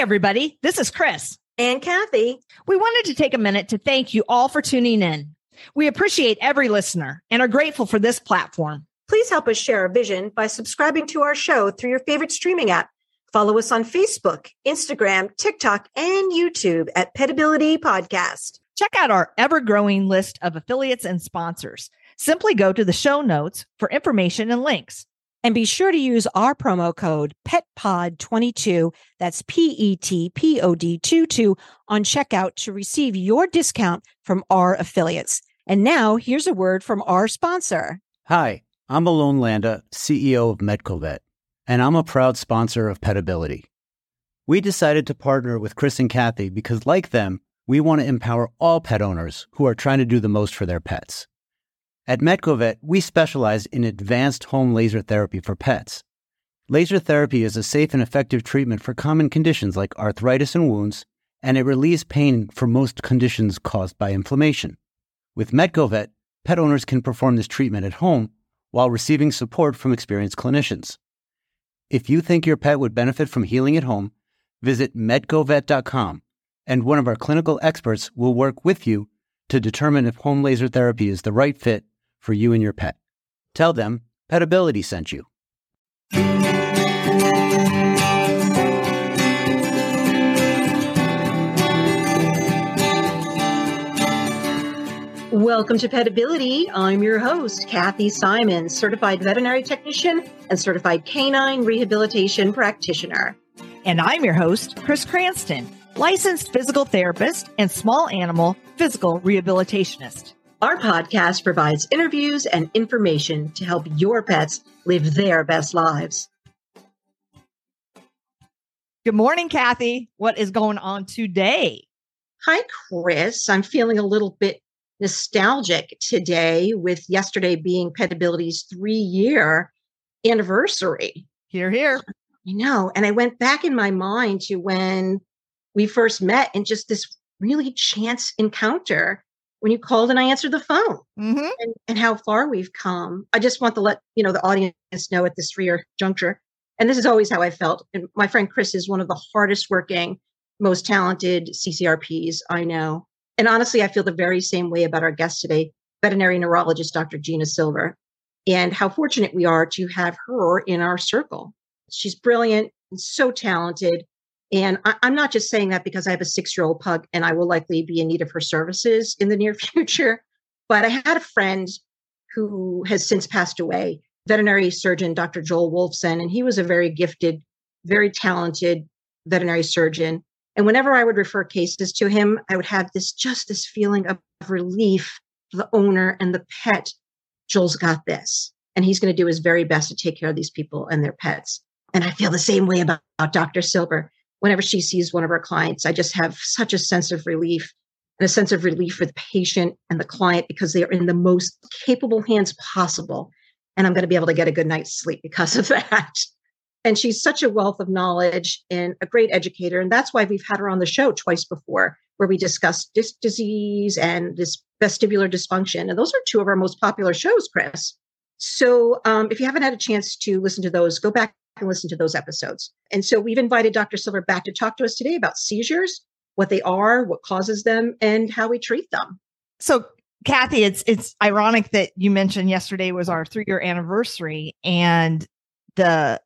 everybody. This is Chris. And Kathy. We wanted to take a minute to thank you all for tuning in. We appreciate every listener and are grateful for this platform. Please help us share our vision by subscribing to our show through your favorite streaming app. Follow us on Facebook, Instagram, TikTok, and YouTube at Petability Podcast. Check out our ever growing list of affiliates and sponsors. Simply go to the show notes for information and links. And be sure to use our promo code PETPOD22, that's P E T P O D 22, on checkout to receive your discount from our affiliates. And now here's a word from our sponsor. Hi, I'm Alon Landa, CEO of Medcovet, and I'm a proud sponsor of Petability. We decided to partner with Chris and Kathy because, like them, we want to empower all pet owners who are trying to do the most for their pets. At Medcovet, we specialize in advanced home laser therapy for pets. Laser therapy is a safe and effective treatment for common conditions like arthritis and wounds, and it relieves pain for most conditions caused by inflammation. With Medcovet, pet owners can perform this treatment at home while receiving support from experienced clinicians. If you think your pet would benefit from healing at home, visit medcovet.com and one of our clinical experts will work with you to determine if home laser therapy is the right fit for you and your pet. Tell them Petability sent you. Welcome to Petability. I'm your host, Kathy Simon, certified veterinary technician and certified canine rehabilitation practitioner. And I'm your host, Chris Cranston, licensed physical therapist and small animal physical rehabilitationist. Our podcast provides interviews and information to help your pets live their best lives. Good morning, Kathy. What is going on today? Hi, Chris. I'm feeling a little bit nostalgic today with yesterday being Petability's three year anniversary. Hear, hear. I know. And I went back in my mind to when we first met and just this really chance encounter when you called and I answered the phone Mm-hmm. and, and how far we've come. I just want to let you know the audience know at this three-year juncture. And this is always how I felt. And my friend Chris is one of the hardest working, most talented CCRPs I know. And honestly, I feel the very same way about our guest today, veterinary neurologist Dr. Gena Silver, and how fortunate we are to have her in our circle. She's brilliant and so talented. And I, am not just saying that because I have a six year old pug and I will likely be in need of her services in the near future. But I had a friend who has since passed away, veterinary surgeon Dr. Joel Wolfson, and he was a very gifted, very talented veterinary surgeon. And whenever I would refer cases to him, I would have this just this feeling of relief for the owner and the pet. Joel's got this, and he's going to do his very best to take care of these people and their pets. And I feel the same way about, about Dr. Silver whenever she sees one of our clients, I just have such a sense of relief and a sense of relief for the patient and the client because they are in the most capable hands possible. And I'm going to be able to get a good night's sleep because of that. And she's such a wealth of knowledge and a great educator. And that's why we've had her on the show twice before, where we discussed disc disease and this vestibular dysfunction. And those are two of our most popular shows, Chris. So um, if you haven't had a chance to listen to those, go back and listen to those episodes. And so we've invited Dr. Silver back to talk to us today about seizures, what they are, what causes them, and how we treat them. So, Kathy, it's it's ironic that you mentioned yesterday was our three year anniversary, and the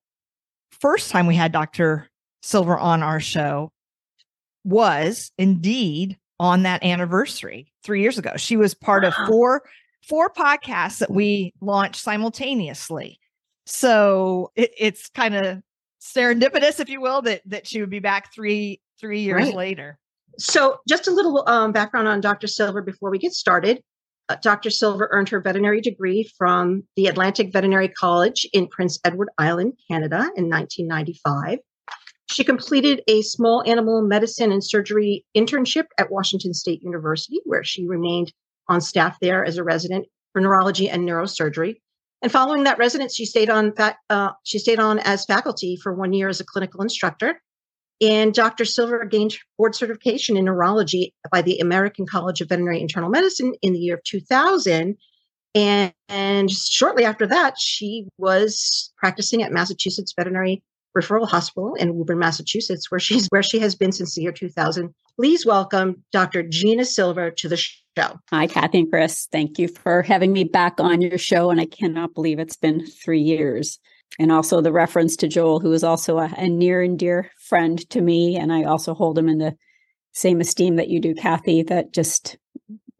first time we had Dr. Silver on our show was indeed on that anniversary three years ago. She was part wow. of four four podcasts that we launched simultaneously. So it, it's kind of serendipitous, if you will, that that she would be back three three years right. later. So just a little um, background on Dr. Silver before we get started. Uh, Dr. Silver earned her veterinary degree from the Atlantic Veterinary College in Prince Edward Island, Canada, in 1995. She completed a small animal medicine and surgery internship at Washington State University, where she remained on staff there as a resident for neurology and neurosurgery. And following that residence, she stayed on uh, she stayed on as faculty for one year as a clinical instructor. And Dr. Silver gained board certification in neurology by the American College of Veterinary Internal Medicine in the year of 2000. And, and shortly after that, she was practicing at Massachusetts Veterinary Referral Hospital in Woburn, Massachusetts, where she's where she has been since the year 2000. Please welcome Dr. Gena Silver to the show. Hi, Kathy and Chris. Thank you for having me back on your show, and I cannot believe it's been three years. And also the reference to Joel, who is also a, a near and dear friend to me, and I also hold him in the same esteem that you do, Kathy. That just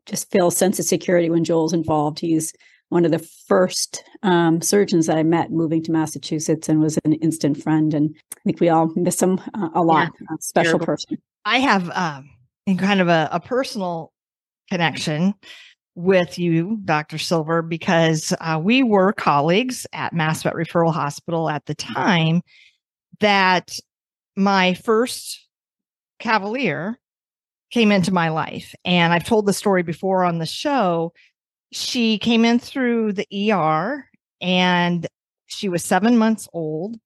just feel a sense of security when Joel's involved. He's one of the first um, surgeons that I met moving to Massachusetts and was an instant friend. And I think we all miss him uh, a lot. Yeah, a special terrible. person. I have um, in kind of a, a personal connection with you, Dr. Silver, because uh, we were colleagues at Mass Vet Referral Hospital at the time that my first Cavalier came into my life. And I've told the story before on the show. She came in through the ER and she was seven months old.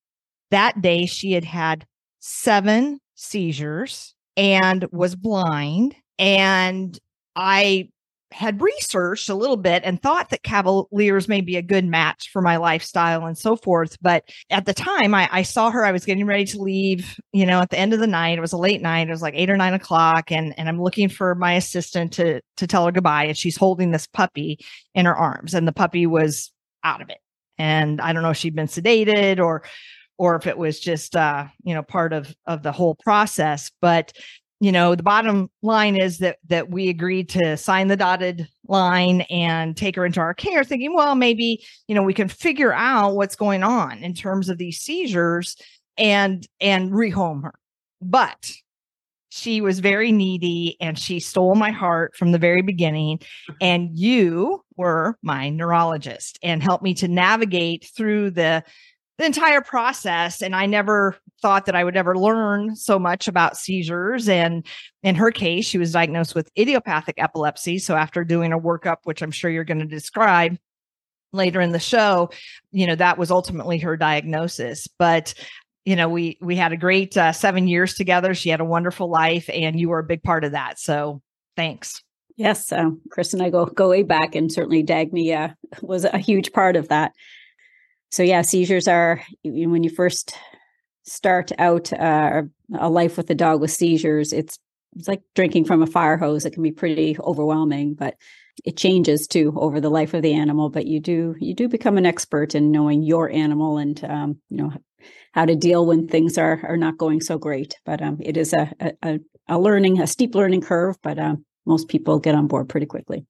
That day, she had had seven seizures and was blind. And I had researched a little bit and thought that Cavaliers may be a good match for my lifestyle and so forth. But at the time, I, I, saw her. I was getting ready to leave. You know, at the end of the night, it was a late night. It was like eight or nine o'clock, and and I'm looking for my assistant to to tell her goodbye. And she's holding this puppy in her arms, and the puppy was out of it. And I don't know if she'd been sedated or or if it was just uh, you know part of of the whole process. But you know the bottom line is that that we agreed to sign the dotted line and take her into our care thinking well maybe you know we can figure out what's going on in terms of these seizures and and rehome her. But she was very needy and she stole my heart from the very beginning and you were my neurologist and helped me to navigate through the the entire process and i never thought that i would ever learn so much about seizures. And in her case she was diagnosed with idiopathic epilepsy. So after doing a workup which i'm sure you're going to describe later in the show you know that was ultimately her diagnosis. But you know we we had a great uh, seven years together. She had a wonderful life and you were a big part of that. So thanks. Yes uh, chris and i go go way back and certainly dagny was a huge part of that so yeah, seizures are when you first start out uh, a life with a dog with seizures. It's it's like drinking from a fire hose. It can be pretty overwhelming, but it changes too over the life of the animal. But you do you do become an expert in knowing your animal and um, you know how to deal when things are are not going so great. But um, it is a, a a learning a steep learning curve, but um, most people get on board pretty quickly.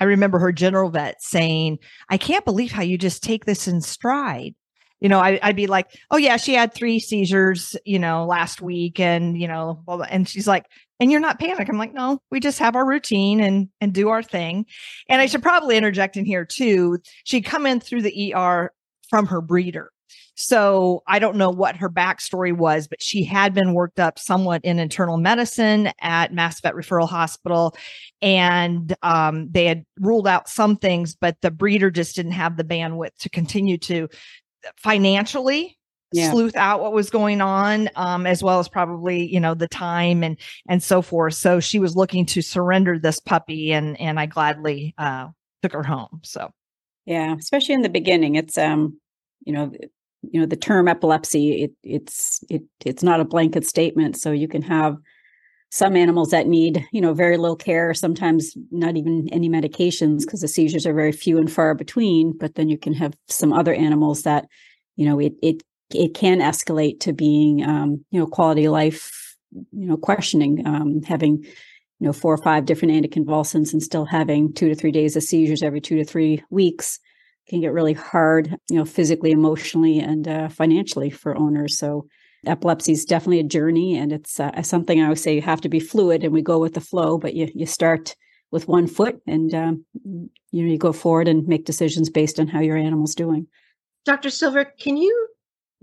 I remember her general vet saying, I can't believe how you just take this in stride. You know, I, would be like, oh, yeah, she had three seizures, you know, last week. And, you know, well, and she's like, and you're not panic. I'm like, no, we just have our routine and and do our thing. And I should probably interject in here too. She'd come in through the ER from her breeder. So I don't know what her backstory was, but she had been worked up somewhat in internal medicine at Mass Vet Referral Hospital. And um, they had ruled out some things, but the breeder just didn't have the bandwidth to continue to financially yeah. sleuth out what was going on um, as well as probably you know the time and and so forth so she was looking to surrender this puppy and and i gladly uh took her home so yeah especially in the beginning it's um you know you know the term epilepsy it, it's it it's not a blanket statement. So you can have some animals that need you know very little care sometimes not even any medications because the seizures are very few and far between. But then you can have some other animals that you know it it it can escalate to being um, you know quality of life you know questioning um, having you know four or five different anticonvulsants and still having two to three days of seizures every two to three weeks can get really hard, you know, physically, emotionally, and uh, financially for owners. So epilepsy is definitely a journey, and it's uh, something I always say you have to be fluid, and we go with the flow. But you you start with one foot, and um, you know you go forward and make decisions based on how your animal's doing. Dr. Silver, can you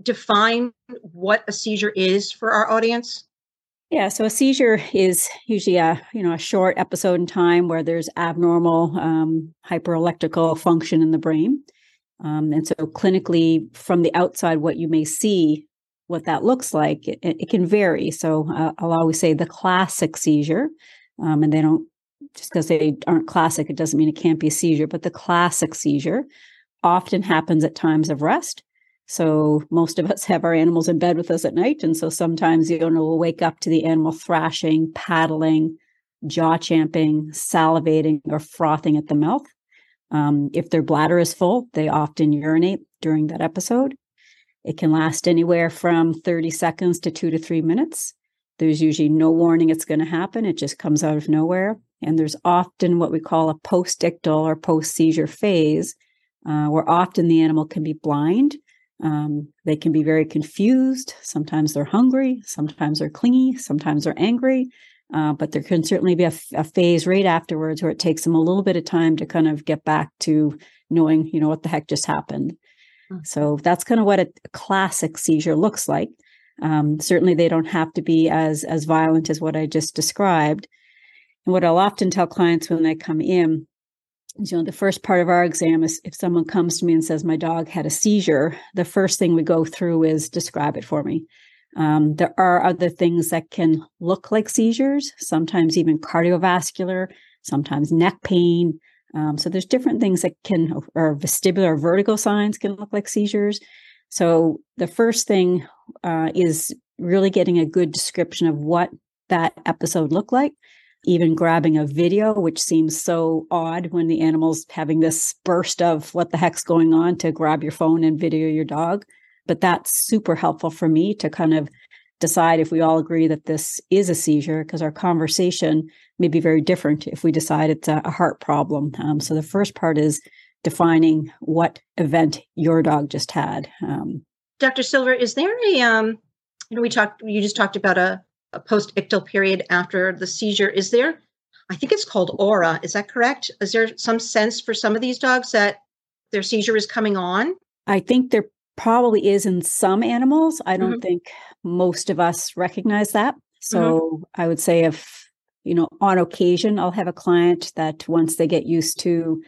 define what a seizure is for our audience? Yeah, so a seizure is usually a you know a short episode in time where there's abnormal um, hyperelectrical function in the brain, um, and so clinically from the outside, what you may see, what that looks like, it, it can vary. So uh, I'll always say the classic seizure, um, and they don't just because they aren't classic, it doesn't mean it can't be a seizure. But the classic seizure often happens at times of rest. So most of us have our animals in bed with us at night. And so sometimes the owner will wake up to the animal thrashing, paddling, jaw champing, salivating, or frothing at the mouth. Um, if their bladder is full, they often urinate during that episode. It can last anywhere from 30 seconds to two to three minutes. There's usually no warning it's going to happen. It just comes out of nowhere. And there's often what we call a post ictal or post seizure phase, uh, where often the animal can be blind. Um, they can be very confused. Sometimes they're hungry. Sometimes they're clingy. Sometimes they're angry. Uh, but there can certainly be a, a, phase right afterwards where it takes them a little bit of time to kind of get back to knowing, you know, what the heck just happened. Mm-hmm. So that's kind of what a, classic seizure looks like. Um, certainly, they don't have to be as as violent as what I just described. And what I'll often tell clients when they come in you know, the first part of our exam is if someone comes to me and says my dog had a seizure, the first thing we go through is describe it for me. Um, there are other things that can look like seizures, sometimes even cardiovascular, sometimes neck pain. Um, so there's different things that can, or vestibular vertigo signs can look like seizures. So the first thing uh, is really getting a good description of what that episode looked like. Even grabbing a video, which seems so odd when the animal's having this burst of what the heck's going on to grab your phone and video your dog but that's super helpful for me to kind of decide if we all agree that this is a seizure because our conversation may be very different if we decide it's a, heart problem. Um, so the first part is defining what event your dog just had. Um, Dr. Silver, is there a um, you know we talked you just talked about a, a post ictal period after the seizure. Is there I think it's called aura. Is that correct? Is there some sense for some of these dogs that their seizure is coming on? I think there probably is in some animals. I don't mm-hmm. think most of us recognize that. So mm-hmm. I would say if, you know, on occasion, I'll have a client that once they get used to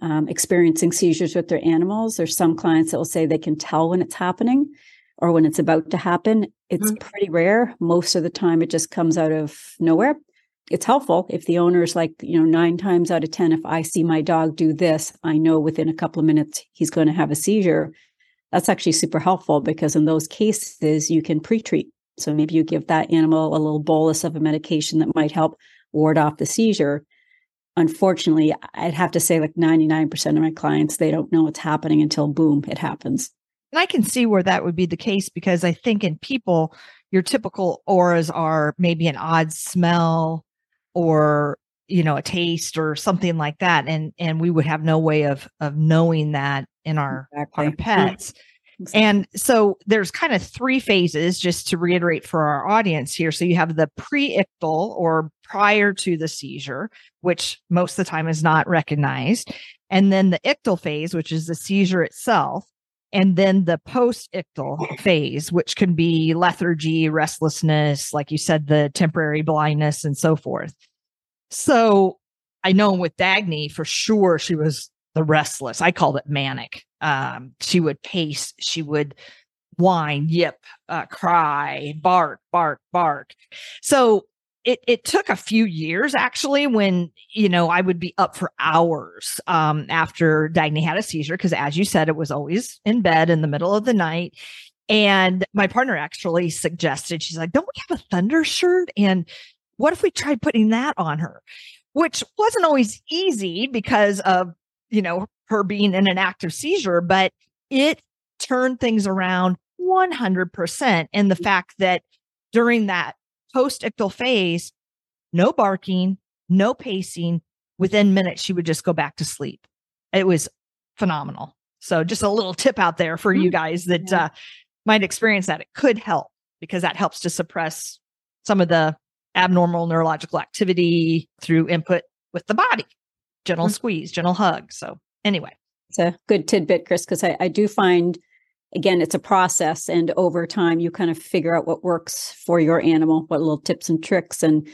um, experiencing seizures with their animals, there's some clients that will say they can tell when it's happening or when it's about to happen. It's mm-hmm. pretty rare. Most of the time, it just comes out of nowhere. It's helpful if the owner is like, you know, nine times out of 10, if I see my dog do this, I know within a couple of minutes he's going to have a seizure that's actually super helpful because in those cases you can pre-treat so maybe you give that animal a little bolus of a medication that might help ward off the seizure unfortunately i'd have to say like 99% of my clients they don't know what's happening until boom it happens and i can see where that would be the case because i think in people your typical auras are maybe an odd smell or you know a taste or something like that. And and we would have no way of of knowing that in our, exactly. our pets. And so there's kind of three phases just to reiterate for our audience here. So you have the pre-ictal or prior to the seizure which most of the time is not recognized. And then the ictal phase which is the seizure itself and then the post-ictal phase which can be lethargy restlessness like you said the temporary blindness and so forth so I know with Dagny for sure she was the restless. I called it manic. Um, she would pace, she would whine, yip, uh, cry, bark, bark, bark. So it it took a few years actually when you know I would be up for hours um, after Dagny had a seizure because as you said it was always in bed in the middle of the night. And my partner actually suggested, she's like, Don't we have a thunder shirt? And what if we tried putting that on her? Which wasn't always easy because of, you know, her being in an active seizure, but it turned things around 100%. And the fact that during that post ictal phase, no barking, no pacing, within minutes, she would just go back to sleep. It was phenomenal. So, just a little tip out there for you mm-hmm. guys that yeah. uh, might experience that. It could help because that helps to suppress some of the abnormal neurological activity through input with the body, gentle mm-hmm. squeeze, gentle hug. So, anyway, it's a good tidbit, Chris, because I, I do find, again, it's a process. And over time, you kind of figure out what works for your animal, what little tips and tricks. And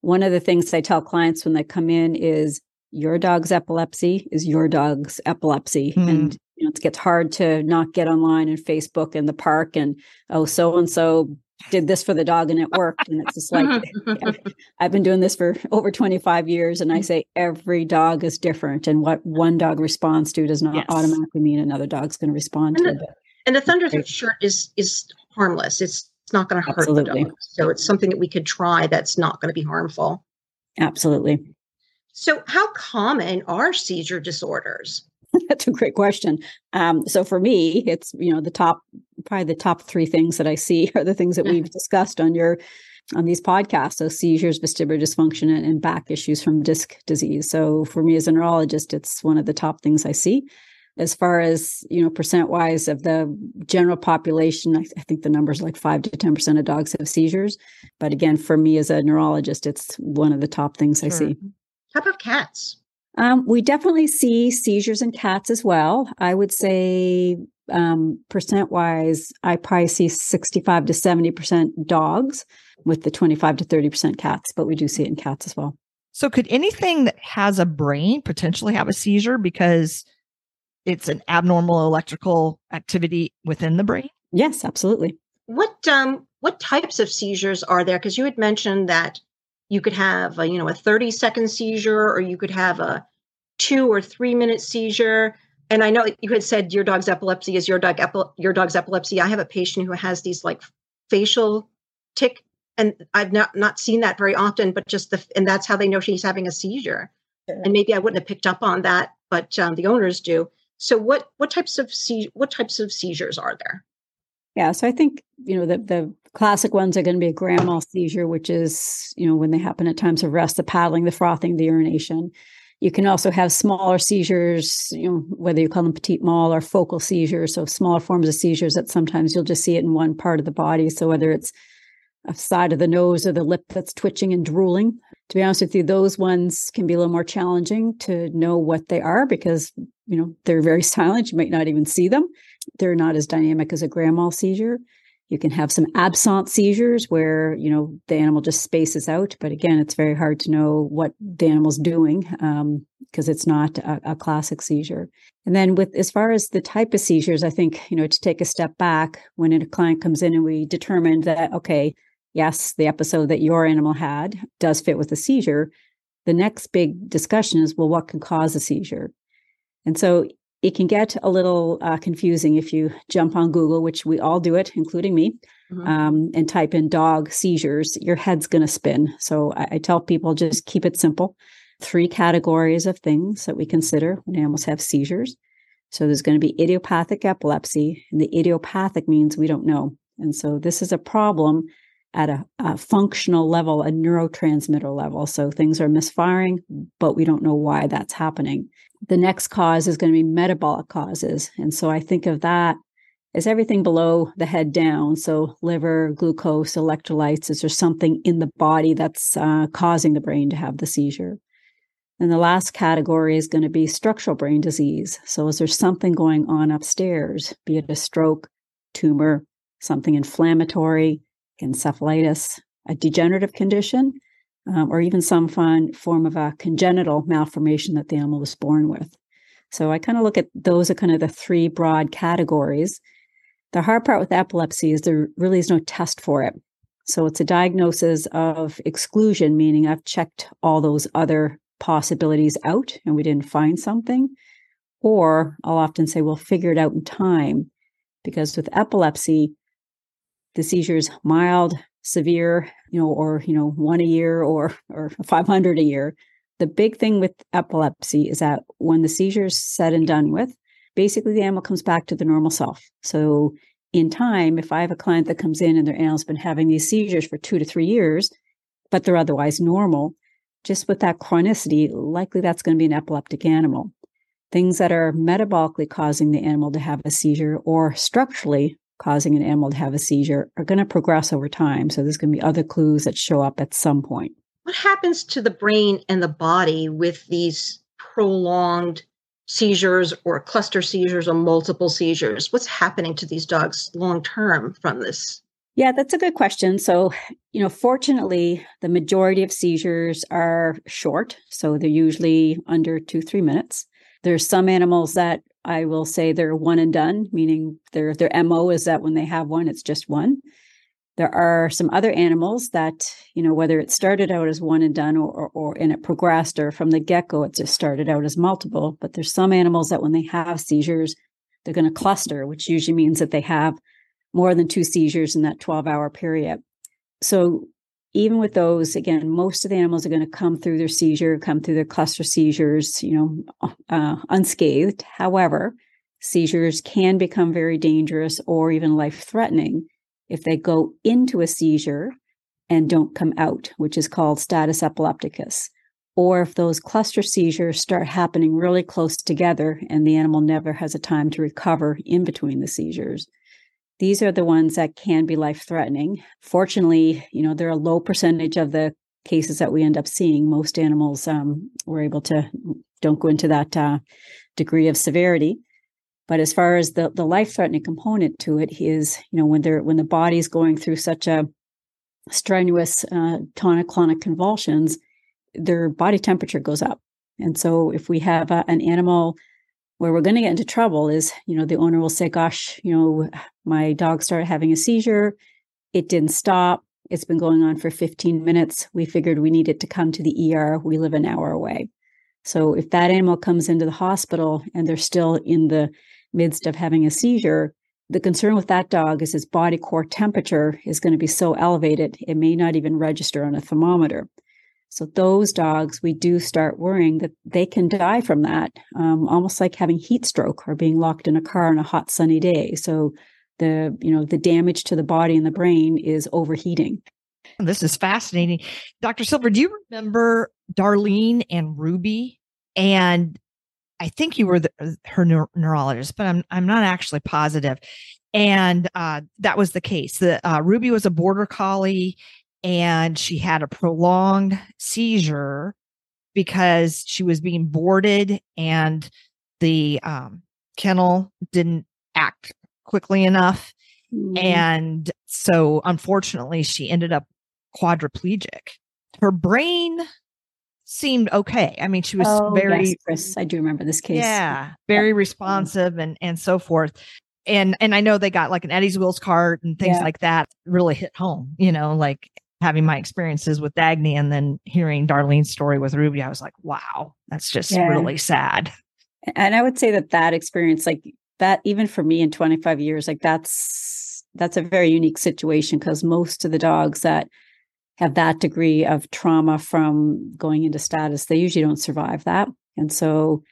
one of the things I tell clients when they come in is your dog's epilepsy is your dog's epilepsy. Mm. And you know, it gets hard to not get online and Facebook and the park and oh, so and so did this for the dog and it worked. And it's just like, I've been doing this for over 25 years. And I say every dog is different. And what one dog responds to does not yes. automatically mean another dog's going to respond to it. And the thunderthroat shirt is is harmless. It's it's not going to hurt Absolutely. the dog. So it's something that we could try that's not going to be harmful. Absolutely. So how common are seizure disorders? That's a great question. Um, so for me, it's you know the top probably the top three things that I see are the things that we've discussed on your on these podcasts. So seizures, vestibular dysfunction, and, and back issues from disc disease. So for me as a neurologist, it's one of the top things I see. As far as you know, percent wise of the general population, I, I think the numbers like five to ten percent of dogs have seizures. But again, for me as a neurologist, it's one of the top things I see. How of cats? Um, we definitely see seizures in cats as well. I would say um, percent wise, I probably see 65 to 70% dogs with the 25 to 30% cats, but we do see it in cats as well. So could anything that has a brain potentially have a seizure because it's an abnormal electrical activity within the brain? Yes, absolutely. What um what types of seizures are there? Because you had mentioned that you could have a, you know a 30 second seizure or you could have a two or three minute seizure. And I know you had said your dog's epilepsy is your dog epi- your dog's epilepsy. I have a patient who has these like facial tick, and I've not not seen that very often, but just the and that's how they know she's having a seizure. And maybe I wouldn't have picked up on that, but um, the owners do. So what what types of se- what types of seizures are there? Yeah, so I think you know the the classic ones are going to be a grand mal seizure, which is you know when they happen at times of rest, the paddling, the frothing, the urination. You can also have smaller seizures, you know, whether you call them petit mal or focal seizures, so smaller forms of seizures that sometimes you'll just see it in one part of the body. So whether it's a side of the nose or the lip that's twitching and drooling. To be honest with you, those ones can be a little more challenging to know what they are because you know they're very silent. You might not even see them. They're not as dynamic as a grand mal seizure. You can have some absent seizures where you know the animal just spaces out, but again, it's very hard to know what the animal's doing um, because it's not a, a classic seizure. And then with as far as the type of seizures, I think you know to take a step back when a client comes in and we determined that okay, yes, the episode that your animal had does fit with a seizure. The next big discussion is well, what can cause a seizure? And so it can get a little uh, confusing if you jump on Google, which we all do it, including me, Mhm. um, and type in dog seizures. Your head's going to spin. So I, I tell people just keep it simple. Three categories of things that we consider when animals have seizures. So there's going to be idiopathic epilepsy, and the idiopathic means we don't know. And so this is a problem at a, a functional level, a neurotransmitter level. So things are misfiring, but we don't know why that's happening. The next cause is going to be metabolic causes. And so I think of that as everything below the head down. So liver, glucose, electrolytes. Is there something in the body that's uh, causing the brain to have the seizure? And the last category is going to be structural brain disease. So is there something going on upstairs, be it a stroke, tumor, something inflammatory, encephalitis, a degenerative condition, um, or even some fun form of a congenital malformation that the animal was born with. So I kind of look at those are kind of the three broad categories. The hard part with epilepsy is there really is no test for it. So it's a diagnosis of exclusion, meaning I've checked all those other possibilities out and we didn't find something. Or I'll often say, we'll figure it out in time. Because with epilepsy, the seizures mild, severe, you know, or you know, one a year or or 500 a year. The big thing with epilepsy is that when the seizure's said and done with, basically the animal comes back to the normal self. So in time, if I have a client that comes in and their animal's been having these seizures for two to three years, but they're otherwise normal, just with that chronicity, likely that's going to be an epileptic animal. Things that are metabolically causing the animal to have a seizure or structurally causing an animal to have a seizure are going to progress over time. So there's going to be other clues that show up at some point. What happens to the brain and the body with these prolonged seizures or cluster seizures or multiple seizures? What's happening to these dogs long term from this? Yeah, that's a good question. So, you know, fortunately, the majority of seizures are short. So they're usually under two, three minutes. There's some animals that I will say they're one and done, meaning their their MO is that when they have one, it's just one. There are some other animals that, you know, whether it started out as one and done or, or, or and it progressed or from the get-go, it just started out as multiple. But there's some animals that when they have seizures, they're going to cluster, which usually means that they have more than two seizures in that 12 hour period. So even with those, again, most of the animals are going to come through their seizure, come through their cluster seizures, you know, uh, unscathed. However, seizures can become very dangerous or even life threatening if they go into a seizure and don't come out, which is called status epilepticus. Or if those cluster seizures start happening really close together and the animal never has a time to recover in between the seizures. These are the ones that can be life threatening. Fortunately, you know, they're a low percentage of the cases that we end up seeing. Most animals um, were able to don't go into that uh, degree of severity. But as far as the the life threatening component to it is, you know, when they're when the body is going through such a strenuous uh, tonic clonic convulsions, their body temperature goes up. And so if we have uh, an animal where we're going to get into trouble is, you know, the owner will say, gosh, you know, my dog started having a seizure. It didn't stop. It's been going on for 15 minutes. We figured we needed to come to the ER. We live an hour away. So if that animal comes into the hospital and they're still in the midst of having a seizure, the concern with that dog is his body core temperature is going to be so elevated, it may not even register on a thermometer. So those dogs, we do start worrying that they can die from that, um, almost like having heat stroke or being locked in a car on a hot sunny day. So the you know the damage to the body and the brain is overheating. This is fascinating, Dr. Silver. Do you remember Darlene and Ruby? And I think you were the, uh, her neur- neurologist, but I'm I'm not actually positive. And uh, that was the case. The uh, Ruby was a border collie, and she had a prolonged seizure because she was being boarded and the um, kennel didn't act quickly enough. Mm-hmm. And so, unfortunately, she ended up quadriplegic. Her brain seemed okay. I mean, she was oh, very yes, Chris, I do remember this case. Yeah, very responsive and and so forth and and I know they got like an Eddie's Wheels cart and things yeah. like that really hit home, you know, like having my experiences with Dagny and then hearing Darlene's story with Ruby, I was like, wow, that's just yeah. really sad. And I would say that that experience, like that, even for me in 25 years, like that's that's a very unique situation because most of the dogs that have that degree of trauma from going into status, they usually don't survive that. And so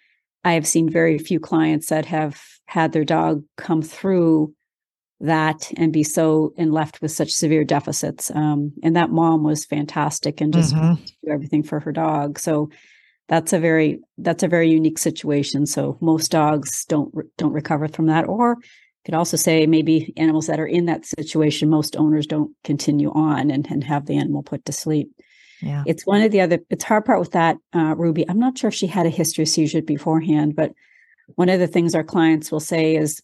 I have seen very few clients that have had their dog come through that and be so and left with such severe deficits. Um, and that mom was fantastic and just mm-hmm. do everything for her dog. So that's a very that's a very unique situation. So most dogs don't don't recover from that. Or you could also say maybe animals that are in that situation, most owners don't continue on and, and have the animal put to sleep. Yeah. It's one of the other, it's hard part with that, uh, Ruby. I'm not sure if she had a history of seizures beforehand, but one of the things our clients will say is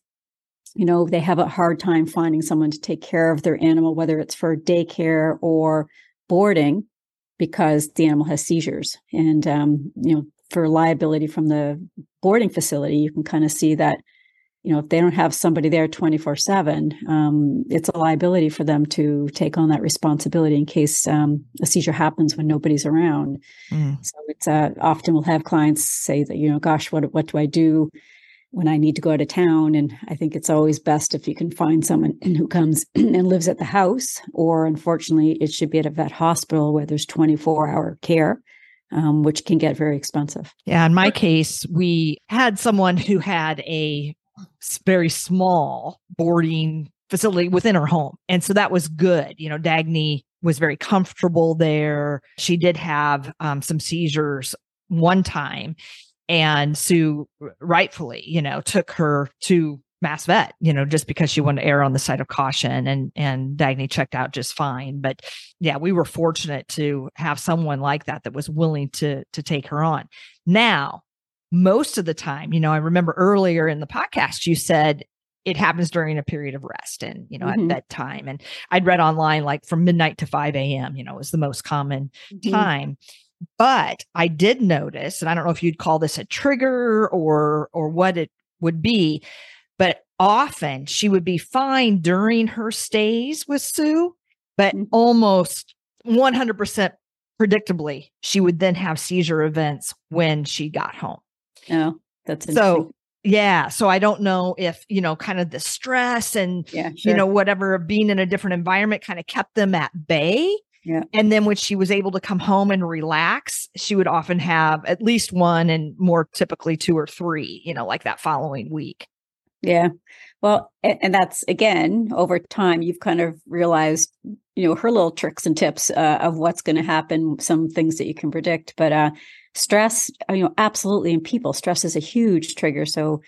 you know they have a hard time finding someone to take care of their animal whether it's for daycare or boarding because the animal has seizures. And um, you know for liability from the boarding facility you can kind of see that you know if they don't have somebody there 24 um, 7 it's a liability for them to take on that responsibility in case um, a seizure happens when nobody's around. Mm. so it's uh, often we'll have clients say that you know gosh what what do i do when I need to go out of town. And I think it's always best if you can find someone who comes and lives at the house, or unfortunately, it should be at a vet hospital where there's 24 hour care. Um, which can get very expensive. Yeah. In my case, we had someone who had a very small boarding facility within her home. And so that was good. You know, Dagny was very comfortable there. She did have um, some seizures one time and Sue rightfully, you know, took her to mass vet, you know, just because she wanted to err on the side of caution and and Dagny checked out just fine. But yeah, we were fortunate to have someone like that that was willing to to take her on. Now, most of the time, you know, I remember earlier in the podcast you said it happens during a period of rest and you know mm-hmm. at bedtime and i'd read online like from midnight to 5 a.m you know was the most common mm-hmm. time but I did notice, and I don't know if you'd call this a trigger or or what it would be, but often she would be fine during her stays with Sue, but mm-hmm. almost 100% predictably, she would then have seizure events when she got home. Oh, that's so Yeah. So I don't know if, you know, kind of the stress and, Yeah, you know, whatever being in a different environment kind of kept them at bay. Yeah. And then when she was able to come home and relax, she would often have at least one and more typically two or three, you know, like that following week. Yeah. Well, and, that's again, over time, you've kind of realized, you know, her little tricks and tips uh, of what's going to happen, some things that you can predict. But uh, stress, uh, you know, absolutely in people, stress is a huge trigger. So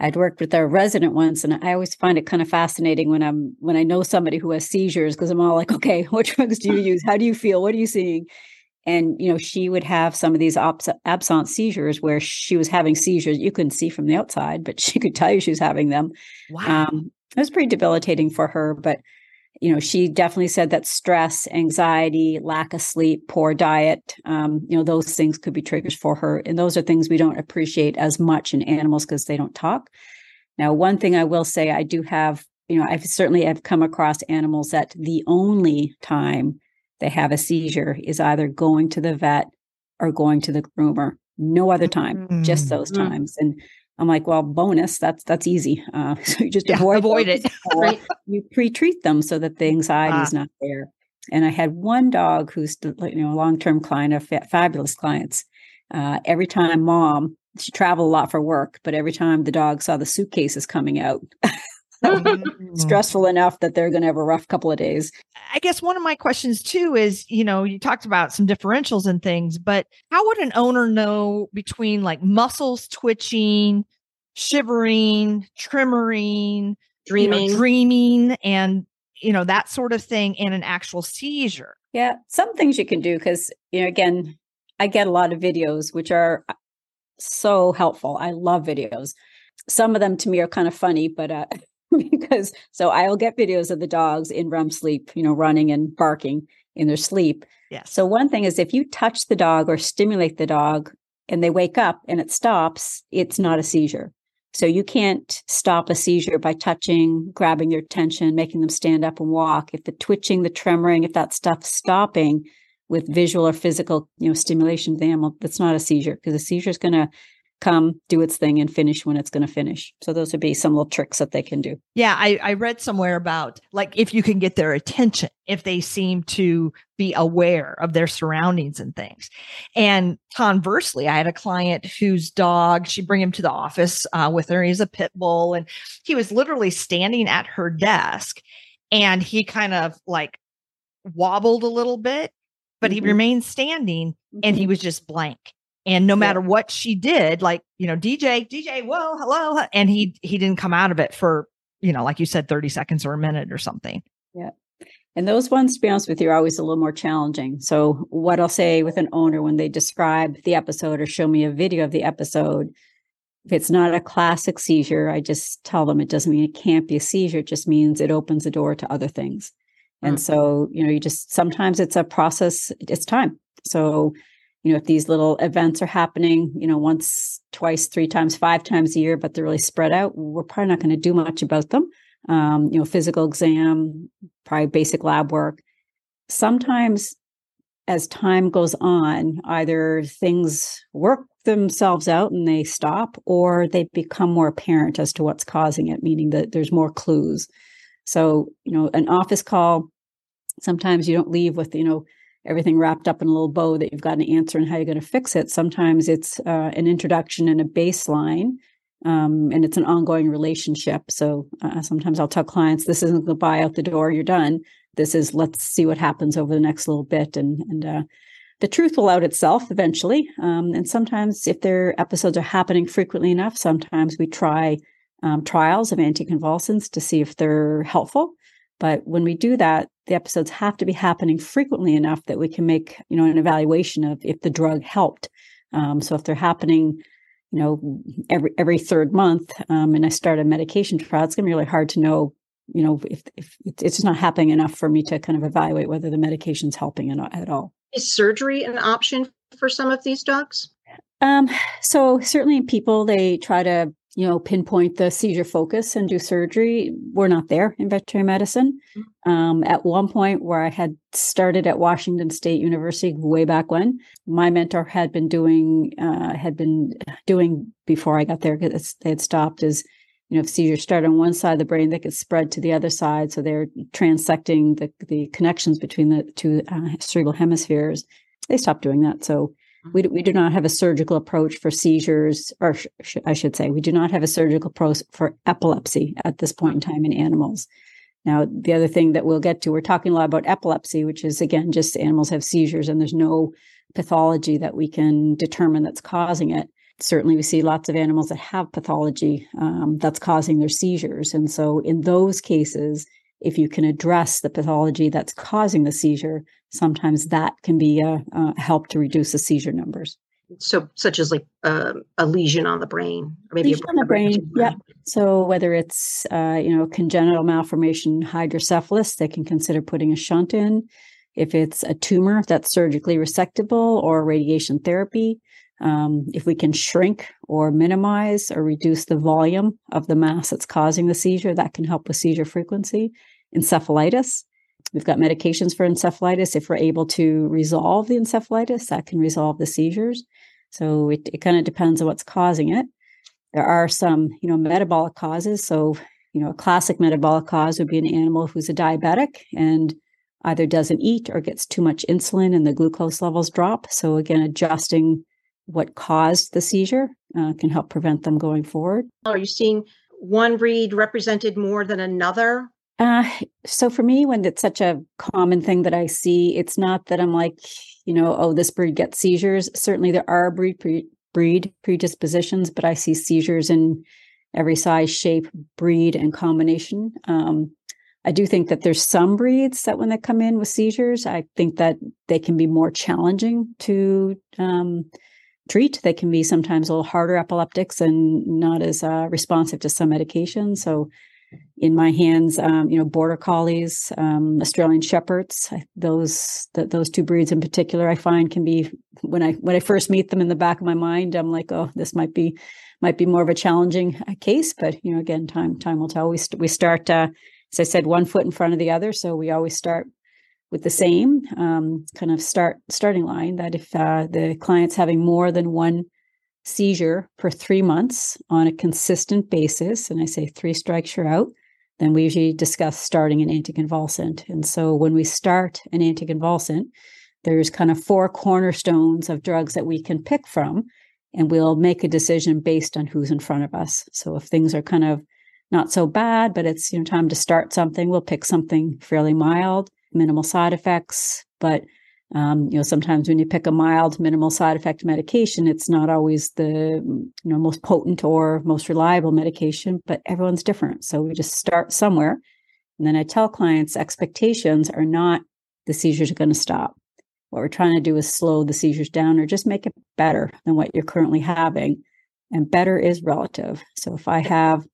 I'd worked with a resident once, and I always find it kind of fascinating when I'm when I know somebody who has seizures because I'm all like, okay, what drugs do you use? How do you feel? What are you seeing? And you know, she would have some of these abs- absent seizures where she was having seizures you couldn't see from the outside, but she could tell you she was having them. Wow. Um, it was pretty debilitating for her, but you know, she definitely said that stress, anxiety, lack of sleep, poor diet, um, you know, those things could be triggers for her. And those are things we don't appreciate as much in animals because they don't talk. Now, one thing I will say, I do have, you know, I've certainly have come across animals that the only time they have a seizure is either going to the vet or going to the groomer. No other time, just Mm. those Mm. times. And I'm like, well, bonus, that's that's easy. Uh, so you just Yeah, avoid avoid it. Right. You pre-treat them so that the anxiety is not there. And I had one dog who's you know a long-term client of fa- fabulous clients. Uh, every time mom, she traveled a lot for work, but every time the dog saw the suitcases coming out. stressful enough that they're going to have a rough couple of days. I guess one of my questions too is, you know, you talked about some differentials and things, but how would an owner know between like muscles twitching, shivering, tremoring, you know, Dreaming. dreaming, and you know that sort of thing, and an actual seizure? Yeah, some things you can do because you know, again, I get a lot of videos which are uh, so helpful. I love videos. Some of them to me are kind of funny, but uh, because so I'll get videos of the dogs in REM sleep, you know, running and barking in their sleep. Yeah. So one thing is if you touch the dog or stimulate the dog and they wake up and it stops, it's not a seizure. So you can't stop a seizure by touching, grabbing their attention, making them stand up and walk. If the twitching, the tremoring, if that stuff's stopping with visual or physical, you know, stimulation of the animal, that's not a seizure because a seizure is going to come, do its thing, and finish when it's going to finish. So those would be some little tricks that they can do. Yeah, I, I read somewhere about like if you can get their attention, if they seem to be aware of their surroundings and things. And conversely, I had a client whose dog, she bring him to the office uh, with her. He's a pit bull, and he was literally standing at her desk, and he kind of like wobbled a little bit, but he Mhm. remained standing, and he Mhm. was just blank. And no matter what she did, like you know, DJ, DJ, whoa, hello, and he he didn't come out of it for you know, like you said, 30 seconds or a minute or something. Yeah. And those ones, to be honest with you, are always a little more challenging. So, what I'll say with an owner when they describe the episode or show me a video of the episode, if it's not a classic seizure, I just tell them it doesn't mean it can't be a seizure. It just means it opens the door to other things. And Mm. so, you know, you just sometimes it's a process, it's time. So, you know, if these little events are happening, you know, once, twice, three times, five times a year, but they're really spread out, we're probably not going to do much about them. Um, you know, physical exam, probably basic lab work. Sometimes as time goes on, either things work themselves out and they stop, or they become more apparent as to what's causing it, meaning that there's more clues. So, you know, an office call, sometimes you don't leave with, you know, everything wrapped up in a little bow that you've got an answer and how you're going to fix it. Sometimes it's uh, an introduction and a baseline, um, and it's an ongoing relationship. So uh, sometimes I'll tell clients, this isn't goodbye out the door, you're done. This is let's see what happens over the next little bit, and and uh, the truth will out itself eventually. Um, and sometimes, if their episodes are happening frequently enough, sometimes we try um, trials of anticonvulsants to see if they're helpful. But when we do that, the episodes have to be happening frequently enough that we can make you know an evaluation of if the drug helped. Um, so if they're happening, you know, every every third month, um, and I start a medication trial, it's going to be really hard to know, you know, if if it's just not happening enough for me to kind of evaluate whether the medication's helping at, at all. Is surgery an option for some of these dogs? Um, so certainly in people, they try to you know, pinpoint the seizure focus and do surgery. We're not there in veterinary medicine. Mm-hmm. Um, at one point, where I had started at Washington State University way back when, my mentor had been doing uh, had been doing before I got there because they had stopped. Is you know, if seizures start on one side of the brain, they could spread to the other side. So they're transecting the the connections between the two uh, cerebral hemispheres. They stopped doing that. So we do, we do not have a surgical approach for seizures, or sh- sh- I should say, we do not have a surgical approach for epilepsy at this point in time in animals. Now, the other thing that we'll get to, we're talking a lot about epilepsy, which is again just animals have seizures and there's no pathology that we can determine that's causing it. Certainly, we see lots of animals that have pathology um, that's causing their seizures. And so, in those cases, if you can address the pathology that's causing the seizure, sometimes that can be a, a help to reduce the seizure numbers. So, such as like uh, a lesion on the brain, or maybe lesion a, on the brain. Yeah. So whether it's uh, you know congenital malformation hydrocephalus, they can consider putting a shunt in. If it's a tumor that's surgically resectable or radiation therapy, um, if we can shrink or minimize or reduce the volume of the mass that's causing the seizure, that can help with seizure frequency. Encephalitis, we've got medications for encephalitis. If we're able to resolve the encephalitis, that can resolve the seizures. So it, it kind of depends on what's causing it. There are some, you know, metabolic causes. So, you know, a classic metabolic cause would be an animal who's a diabetic and either doesn't eat or gets too much insulin and the glucose levels drop. So again, adjusting what caused the seizure uh, can help prevent them going forward. Are you seeing one breed represented more than another? Uh, so for me, when it's such a common thing that I see, it's not that I'm like, you know, oh, this breed gets seizures. Certainly, there are breed pre- breed predispositions, but I see seizures in every size, shape, breed, and combination. Um, I do think that there's some breeds that when they come in with seizures, I think that they can be more challenging to um, treat. They can be sometimes a little harder epileptics and not as uh, responsive to some medication. So in my hands, um, you know, border collies, um, Australian shepherds. Those those two breeds in particular, I find can be when I when I first meet them in the back of my mind, I'm like, oh, this might be might be more of a challenging uh, case. But you know, again, time time will tell. We st- we start, uh, as I said, one foot in front of the other, so we always start with the same um, kind of start starting line. That if uh, the client's having more than one seizure for three months on a consistent basis, and I say three strikes, you're out, then we usually discuss starting an anticonvulsant. And so when we start an anticonvulsant, there's kind of four cornerstones of drugs that we can pick from, and we'll make a decision based on who's in front of us. So if things are kind of not so bad, but it's you know time to start something, we'll pick something fairly mild, minimal side effects, but um, you know, sometimes when you pick a mild, minimal side effect medication, it's not always the you know most potent or most reliable medication, but everyone's different. So we just start somewhere, and then I tell clients expectations are not the seizures are going to stop. What we're trying to do is slow the seizures down or just make it better than what you're currently having. And better is relative. So if I have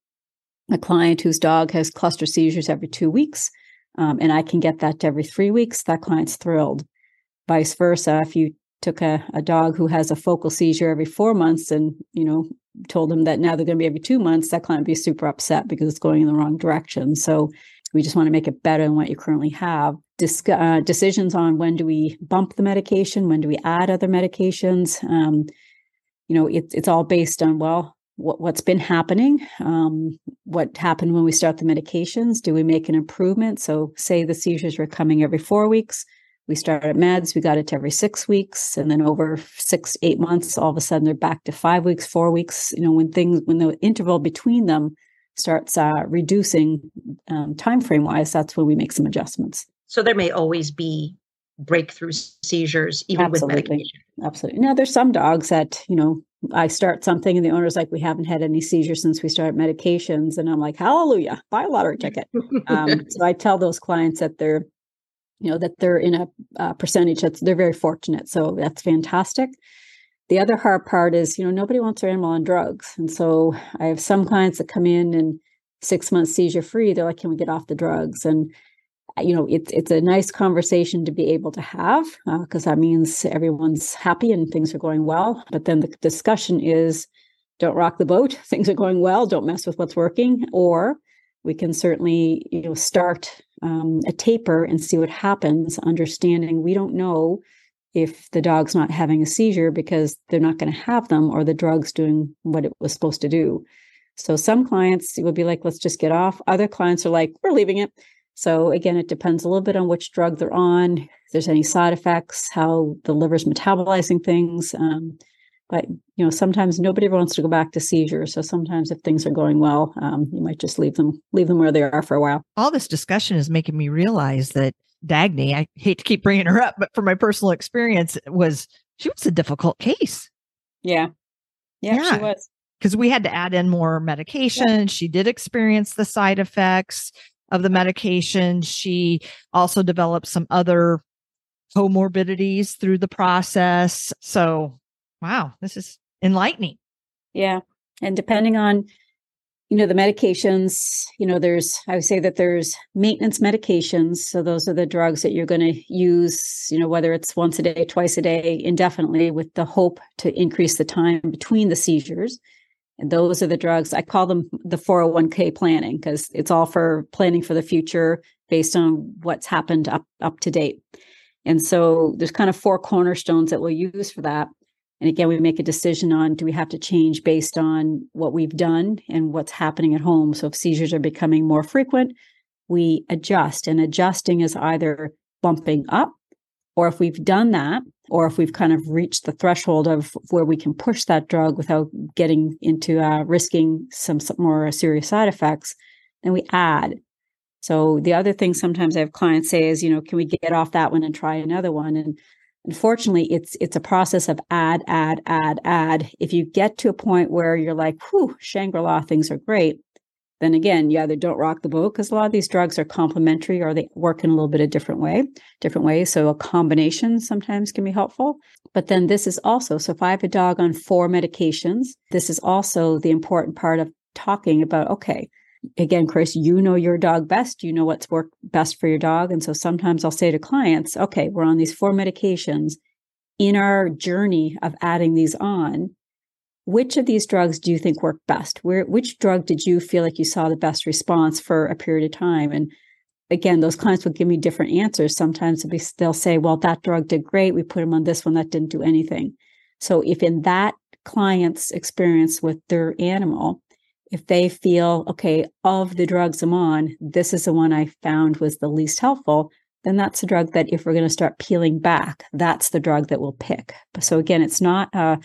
a client whose dog has cluster seizures every two weeks, um, and I can get that to every three weeks, that client's thrilled. Vice versa if you took a, a dog who has a focal seizure every four months and you know told them that now they're going to be every two months that client would be super upset because it's going in the wrong direction. So we just want to make it better than what you currently have. Dis- uh, decisions on when do we bump the medication when do we add other medications? Um, you know it, it's all based on well what, what's been happening um, what happened when we start the medications. Do we make an improvement? So say the seizures were coming every four weeks. We started meds we got it to every six weeks and then over six eight months all of a sudden they're back to five weeks four weeks you know when things when the interval between them starts uh, reducing um, time frame wise that's when we make some adjustments. So there may always be breakthrough seizures even absolutely. with medication. Absolutely. Now there's some dogs that you know i start something and the owner's like we haven't had any seizures since we started medications. And i'm like hallelujah buy a lottery ticket. Um, so i tell those clients that they're you know that they're in a uh, percentage that's they're very fortunate. So that's fantastic. The other hard part is you know nobody wants their animal on drugs. And so i have some clients that come in and six months seizure free they're like can we get off the drugs? And you know it's it's a nice conversation to be able to have because uh, that means everyone's happy and things are going well but then the discussion is don't rock the boat. Things are going well. Don't mess with what's working. Or we can certainly, you know, start um, a taper and see what happens, understanding we don't know if the dog's not having a seizure because they're not going to have them or the drug's doing what it was supposed to do. So some clients will be like, let's just get off. Other clients are like, we're leaving it. So again, it depends a little bit on which drug they're on, if there's any side effects, how the liver's metabolizing things. Um, but you know, sometimes nobody wants to go back to seizures. So sometimes if things are going well, um, you might just leave them leave them where they are for a while. All this discussion is making me realize that Dagny, I hate to keep bringing her up, but from my personal experience, was she was a difficult case. Yeah, yeah, yeah. she was because we had to add in more medication. Yeah. She did experience the side effects of the medication. She also developed some other comorbidities through the process. So, wow, this is enlightening. Yeah. And depending on, you know, the medications, you know, there's, I would say that there's maintenance medications. So those are the drugs that you're going to use, you know, whether it's once a day, twice a day, indefinitely with the hope to increase the time between the seizures. And those are the drugs I call them the 401k planning because it's all for planning for the future based on what's happened up up to date. And so there's kind of four cornerstones that we'll use for that. And again, we make a decision on do we have to change based on what we've done and what's happening at home. So if seizures are becoming more frequent, we adjust. And adjusting is either bumping up, or if we've done that, or if we've kind of reached the threshold of where we can push that drug without getting into uh, risking some, some more serious side effects, then we add. So the other thing sometimes I have clients say is, you know, can we get off that one and try another one? And unfortunately, it's it's a process of add, add, add, add. If you get to a point where you're like, whew, Shangri-La, things are great, then again, you either don't rock the boat because a lot of these drugs are complementary or they work in a little bit of different way, different ways. So a combination sometimes can be helpful. But then this is also, so if I have a dog on four medications, this is also the important part of talking about, okay, again, Chris, you know your dog best. You know what's worked best for your dog. And so sometimes I'll say to clients, okay, we're on these four medications. In our journey of adding these on, which of these drugs do you think work best? Where which drug did you feel like you saw the best response for a period of time? And again, those clients will give me different answers. Sometimes they'll say, "Well, that drug did great. We put them on this one that didn't do anything." So if in that client's experience with their animal, if they feel, okay, of the drugs I'm on, this is the one I found was the least helpful, then that's a drug that if we're going to start peeling back, that's the drug that we'll pick. So again, it's not a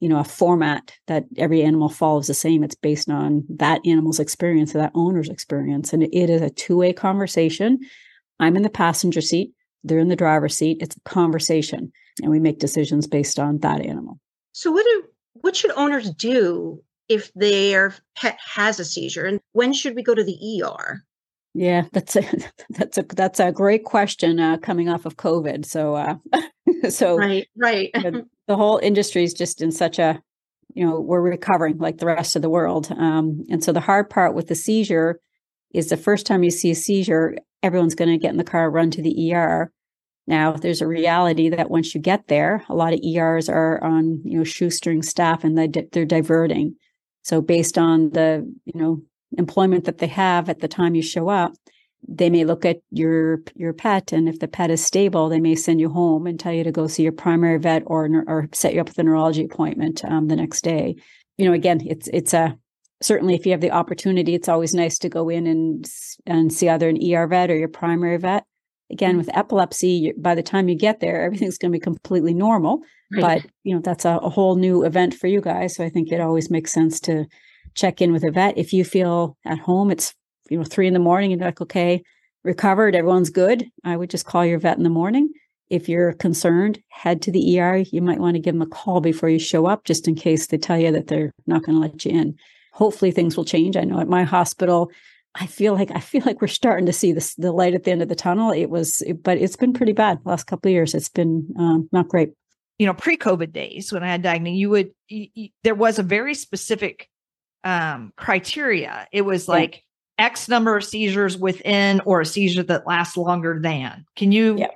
you know a format that every animal follows the same. It's based on that animal's experience or that owner's experience. And it is a two-way conversation. I'm in the passenger seat. They're in the driver's seat. It's a conversation. And we make decisions based on that animal. So what do what should owners do if their pet has a seizure? And when should we go to the er yeah that's a that's a that's a great question uh, coming off of covid. So uh so right right the whole industry is just in such a you know we're recovering like the rest of the world. Um, and so the hard part with the seizure is the first time you see a seizure everyone's going to get in the car run to the er now there's a reality that once you get there a lot of ers are on you know shoestring staff and they, they're diverting. So based on the you know employment that they have at the time you show up they may look at your your pet and if the pet is stable they may send you home and tell you to go see your primary vet or or set you up with a neurology appointment um, the next day you know again it's it's a certainly if you have the opportunity it's always nice to go in and and see either an er vet or your primary vet again mm-hmm. with epilepsy you, by the time you get there everything's going to be completely normal right. but you know that's a, a whole new event for you guys so i think it always makes sense to check in with a vet if you feel at home it's you know, three in the morning and like, okay, recovered, everyone's good. I would just call your vet in the morning. If you're concerned, head to the ER. You might want to give them a call before you show up, just in case they tell you that they're not going to let you in. Hopefully, things will change. I know at my hospital, I feel like I feel like we're starting to see this, the light at the end of the tunnel. It was, but it's been pretty bad last couple of years. It's been um, not great. You know, pre-COVID days when I had diagnosed, you would you, you, there was a very specific um, criteria. It was like X number of seizures within or a seizure that lasts longer than. Can you yeah.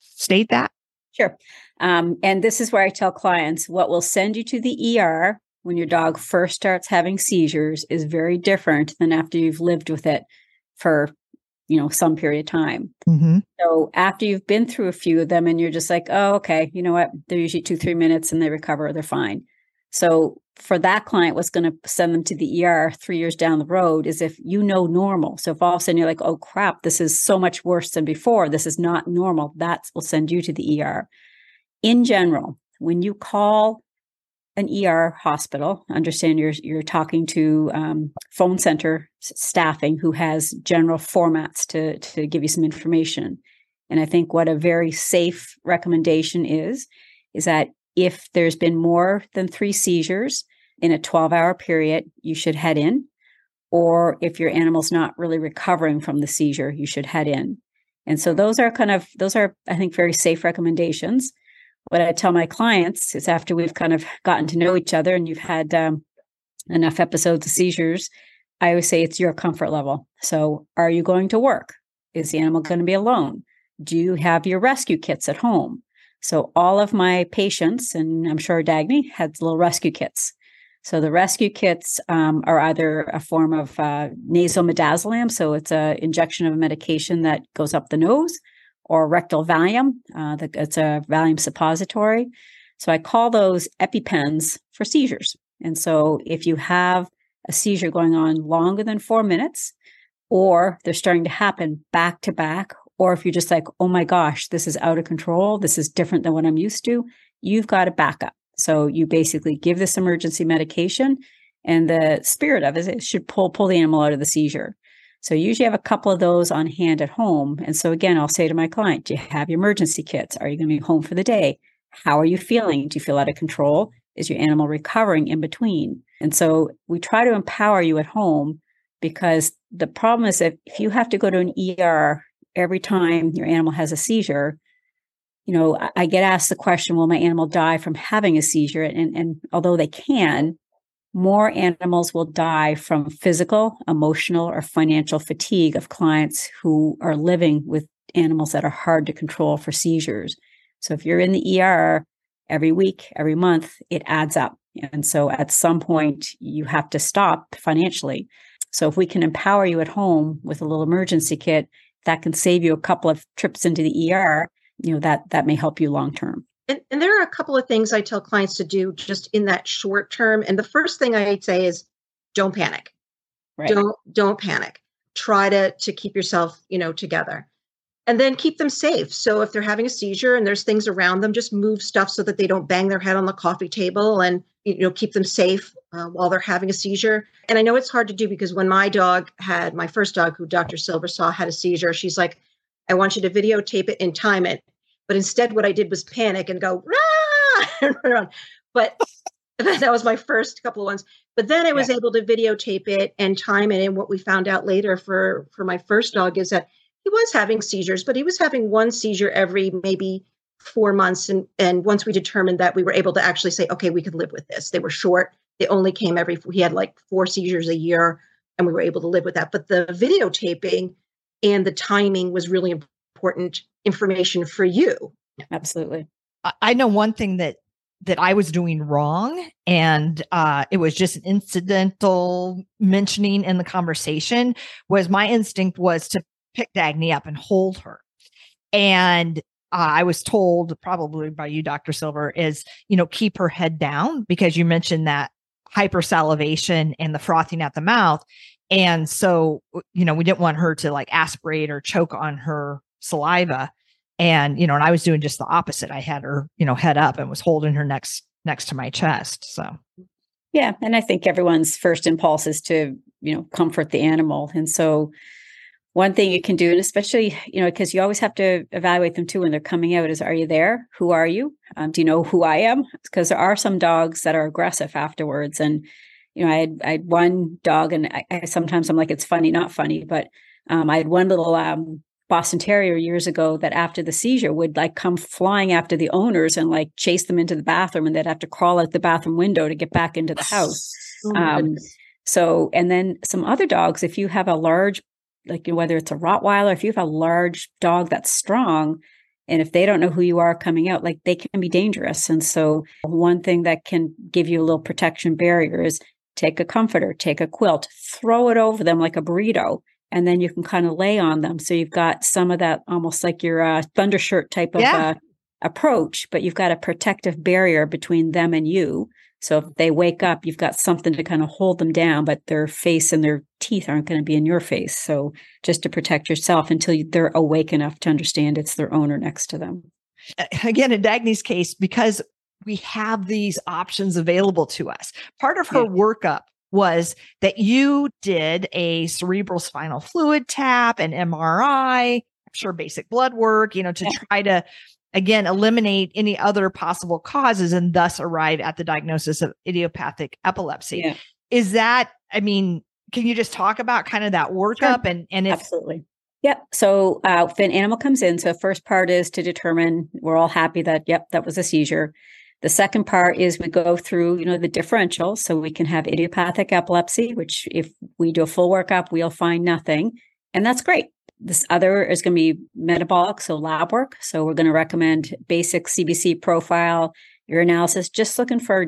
state that? Sure. Um, and this is where I tell clients what will send you to the ER when your dog first starts having seizures is very different than after you've lived with it for you know some period of time Mm-hmm. so after you've been through a few of them and you're just like oh okay you know what they're usually two three minutes and they recover they're fine so for that client what's going to send them to the er three years down the road is if you know normal so if all of a sudden you're like oh crap this is so much worse than before this is not normal that will send you to the er in general when you call an ER hospital. Understand you're you're talking to um, phone center staffing who has general formats to to give you some information. And I think what a very safe recommendation is is that if there's been more than three seizures in a 12 hour period, you should head in. Or if your animal's not really recovering from the seizure, you should head in. And so those are kind of those are I think very safe recommendations what I tell my clients is after we've kind of gotten to know each other and you've had um, enough episodes of seizures, I always say it's your comfort level. So, are you going to work? Is the animal going to be alone? Do you have your rescue kits at home? So, all of my patients, and I'm sure Dagny had little rescue kits. So, the rescue kits um, are either a form of uh, nasal midazolam, so it's an injection of a medication that goes up the nose, or rectal Valium. Uh, the, it's a Valium suppository. So I call those EpiPens for seizures. And so if you have a seizure going on longer than four minutes, or they're starting to happen back to back, or if you're just like, oh my gosh, this is out of control, this is different than what I'm used to, you've got a backup. So you basically give this emergency medication, and the spirit of it, it should pull pull the animal out of the seizure. So you usually have a couple of those on hand at home. And so again, I'll say to my client, do you have your emergency kits? Are you going to be home for the day? How are you feeling? Do you feel out of control? Is your animal recovering in between? And so we try to empower you at home because the problem is that if you have to go to an ER every time your animal has a seizure, you know, I get asked the question, will my animal die from having a seizure? And, and although they can, more animals will die from physical, emotional, or financial fatigue of clients who are living with animals that are hard to control for seizures. So if you're in the ER every week, every month, it adds up. And so at some point, you have to stop financially. So if we can empower you at home with a little emergency kit, that can save you a couple of trips into the ER, you know, that that may help you long term. And, and, there are a couple of things I tell clients to do just in that short term. And the first thing I'd say is don't panic. Right. Don't don't panic. Try to to keep yourself, you know, together. And then keep them safe. So if they're having a seizure and there's things around them, just move stuff so that they don't bang their head on the coffee table and you know keep them safe uh, while they're having a seizure. And I know it's hard to do because when my dog had my first dog, who Dr. Silver saw, had a seizure, she's like, "I want you to videotape it and time it but instead, what I did was panic and go, run But that was my first couple of ones. But then I was yeah. able to videotape it and time it. And what we found out later for for my first dog is that he was having seizures, but he was having one seizure every maybe four months. And and once we determined that, we were able to actually say, okay, we could live with this. They were short. They only came every. He had like four seizures a year, and we were able to live with that. But the videotaping and the timing was really important information for you. Absolutely. I know one thing that that I was doing wrong, and uh, it was just an incidental mentioning in the conversation. Was my instinct was to pick Dagny up and hold her, and uh, I was told probably by you, Doctor Silver, is you know keep her head down because you mentioned that hypersalivation and the frothing at the mouth, and so you know we didn't want her to like aspirate or choke on her saliva. And you know and i was doing just the opposite. I had her you know head up and was holding her next next to my chest so. Yeah and i think everyone's first impulse is to you know comfort the animal. And so one thing you can do and especially you know because you always have to evaluate them too when they're coming out is are you there? Who are you? Um, do you know who i am? Because there are some dogs that are aggressive afterwards and you know i had i had one dog and I, I sometimes i'm like it's funny not funny but um, i had one little um, Boston Terrier years ago that after the seizure would like come flying after the owners and like chase them into the bathroom and they'd have to crawl out the bathroom window to get back into the house. Oh um, so, and then some other dogs, if you have a large, like whether it's a Rottweiler, if you have a large dog that's strong, And if they don't know who you are coming out, like they can be dangerous. And so, one thing that can give you a little protection barrier is take a comforter, take a quilt, throw it over them like a burrito, and then you can kind of lay on them. So you've got some of that almost like your uh, thunder shirt type of yeah. uh, approach, but you've got a protective barrier between them and you. So if they wake up, you've got something to kind of hold them down, but their face and their teeth aren't going to be in your face. So just to protect yourself until they're awake enough to understand it's their owner next to them. Again, in Dagny's case, because we have these options available to us, part of her yeah. workup was that you did a cerebral spinal fluid tap, an MRI, I'm sure basic blood work, you know, to yeah. try to again eliminate any other possible causes and thus arrive at the diagnosis of idiopathic epilepsy yeah. is that i mean can you just talk about kind of that workup sure. and and if absolutely Yep. So uh, if an animal comes in, so first part is to determine we're all happy that yep that was a seizure. The second part is we go through you know the differential, so we can have idiopathic epilepsy, which if we do a full workup, we'll find nothing, and that's great. This other is going to be metabolic, so lab work. So we're going to recommend basic CBC profile, urinalysis, just looking for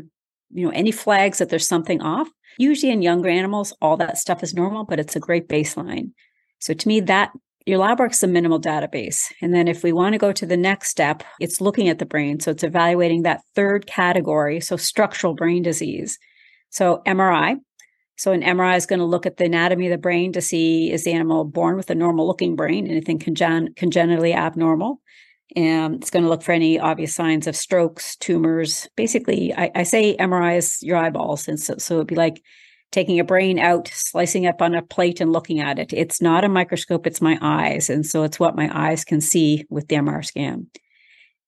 you know any flags that there's something off. Usually in younger animals, all that stuff is normal, but it's a great baseline. So to me, that your lab work's a minimal database. And then if we want to go to the next step, it's looking at the brain. So it's evaluating that third category, so structural brain disease. So MRI, so an MRI is going to look at the anatomy of the brain to see is the animal born with a normal looking brain, anything congen- congenitally abnormal. And it's going to look for any obvious signs of strokes, tumors. Basically, I, I say MRI is your eyeballs. And so, so it'd be like taking a brain out, slicing up on a plate and looking at it. It's not a microscope, it's my eyes. And so it's what my eyes can see with the MRI scan.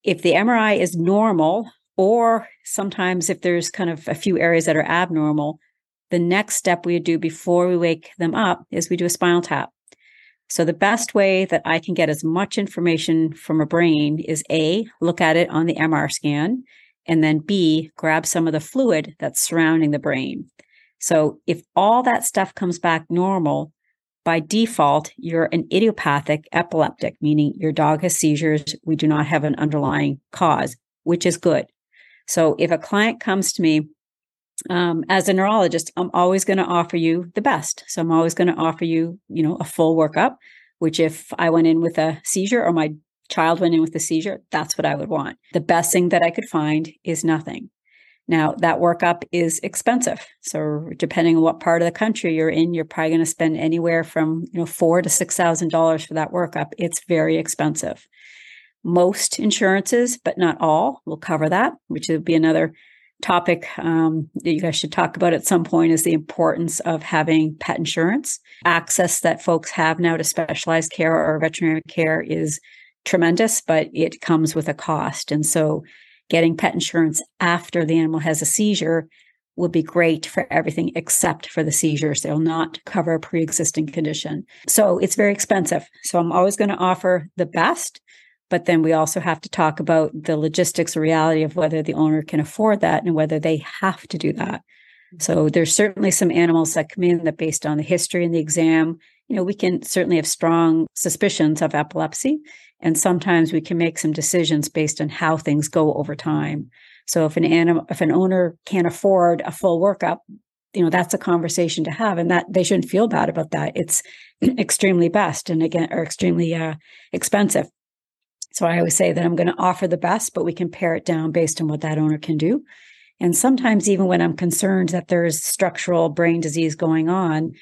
If the MRI is normal, or sometimes if there's kind of a few areas that are abnormal, the next step we do before we wake them up is we do a spinal tap. So the best way that I can get as much information from a brain is A, look at it on the MR scan, and then B, grab some of the fluid that's surrounding the brain. So if all that stuff comes back normal, by default, you're an idiopathic epileptic, meaning your dog has seizures. We do not have an underlying cause, which is good. So if a client comes to me um, as a neurologist, I'm always going to offer you the best. So I'm always going to offer you, you know, a full workup, which if I went in with a seizure or my child went in with a seizure, that's what I would want. The best thing that I could find is nothing. Now that workup is expensive. So depending on what part of the country you're in, you're probably going to spend anywhere from, you know, four to six thousand dollars for that workup. It's very expensive. Most insurances, but not all, will cover that, which would be another topic um, that you guys should talk about at some point is the importance of having pet insurance. Access that folks have now to specialized care or veterinary care is tremendous, but it comes with a cost. And so getting pet insurance after the animal has a seizure would be great for everything except for the seizures. They'll not cover a pre existing condition. So it's very expensive. So I'm always going to offer the best but then we also have to talk about the logistics or reality of whether the owner can afford that and whether they have to do that. So there's certainly some animals that come in that based on the history and the exam, you know, we can certainly have strong suspicions of epilepsy. And sometimes we can make some decisions based on how things go over time. So if an animal, if an owner can't afford a full workup, you know, that's a conversation to have and that they shouldn't feel bad about that. It's extremely best and again, or extremely uh, expensive. So I always say that I'm going to offer the best, but we can pare it down based on what that owner can do. And sometimes, even when I'm concerned that there's structural brain disease going on,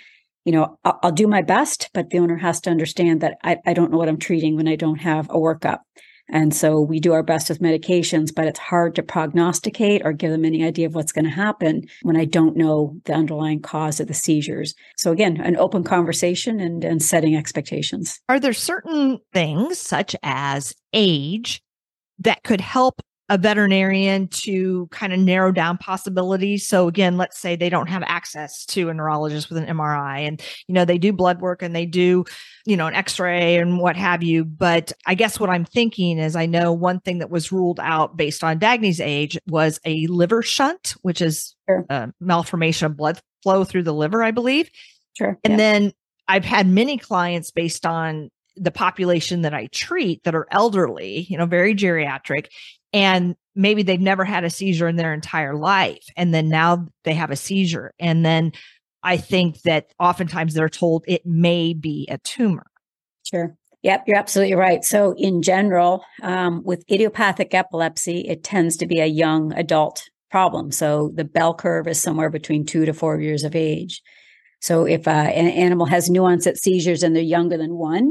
you know, I'll, do my best, but the owner has to understand that I, I don't know what I'm treating when I don't have a workup. And so we do our best with medications, but it's hard to prognosticate or give them any idea of what's going to happen when I don't know the underlying cause of the seizures. So again, an open conversation and, and setting expectations. Are there certain things such as age that could help a veterinarian to kind of narrow down possibilities. So again, let's say they don't have access to a neurologist with an MRI and you know they do blood work and they do, you know, an x-ray and what have you, but I guess what I'm thinking is I know one thing that was ruled out based on Dagny's age was a liver shunt, which is sure. a malformation of blood flow through the liver, I believe. Sure. And yeah. then I've had many clients based on the population that I treat that are elderly, you know, very geriatric, and maybe they've never had a seizure in their entire life. And then now they have a seizure. And then I think that oftentimes they're told it may be a tumor. Sure. Yep, you're absolutely right. So, in general, um, with idiopathic epilepsy, it tends to be a young adult problem. So, the bell curve is somewhere between two to four years of age. So, if uh, an animal has onset seizures and they're younger than one,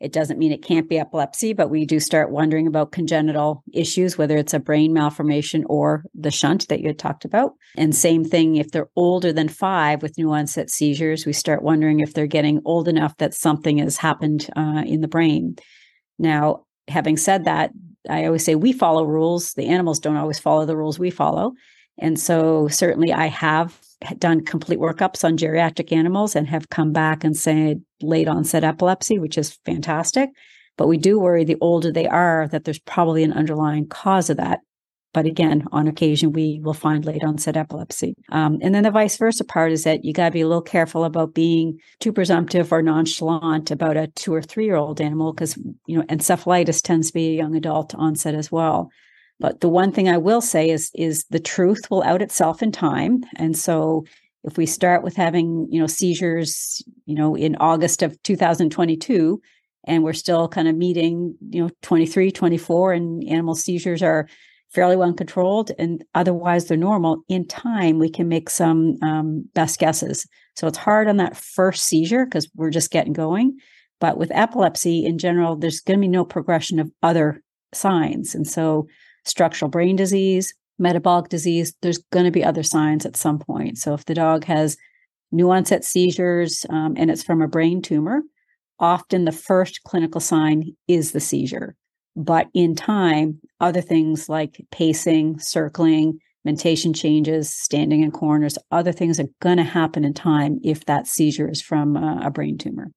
it doesn't mean it can't be epilepsy, but we do start wondering about congenital issues, whether it's a brain malformation or the shunt that you had talked about. And same thing, if they're older than five with new onset seizures, we start wondering if they're getting old enough that something has happened uh, in the brain. Now, having said that, I always say we follow rules. The animals don't always follow the rules we follow. And so, certainly, I have done complete workups on geriatric animals and have come back and said late onset epilepsy, which is fantastic. But we do worry the older they are that there's probably an underlying cause of that. But again, on occasion, we will find late onset epilepsy. Um, and then the vice versa part is that you got to be a little careful about being too presumptive or nonchalant about a two or three year old animal because, you know, encephalitis tends to be a young adult onset as well. But the one thing I will say is is the truth will out itself in time. And so if we start with having, you know, seizures, you know, in August of 2022 and we're still kind of meeting, you know, 23, 24 and animal seizures are fairly well controlled and otherwise they're normal in time we can make some um, best guesses. So it's hard on that first seizure because we're just getting going. But with epilepsy in general there's going to be no progression of other signs. And so structural brain disease, metabolic disease, there's going to be other signs at some point. So if the dog has new onset seizures um, and it's from a brain tumor, often the first clinical sign is the seizure. But in time, other things like pacing, circling, mentation changes, standing in corners, other things are going to happen in time if that seizure is from uh, a brain tumor.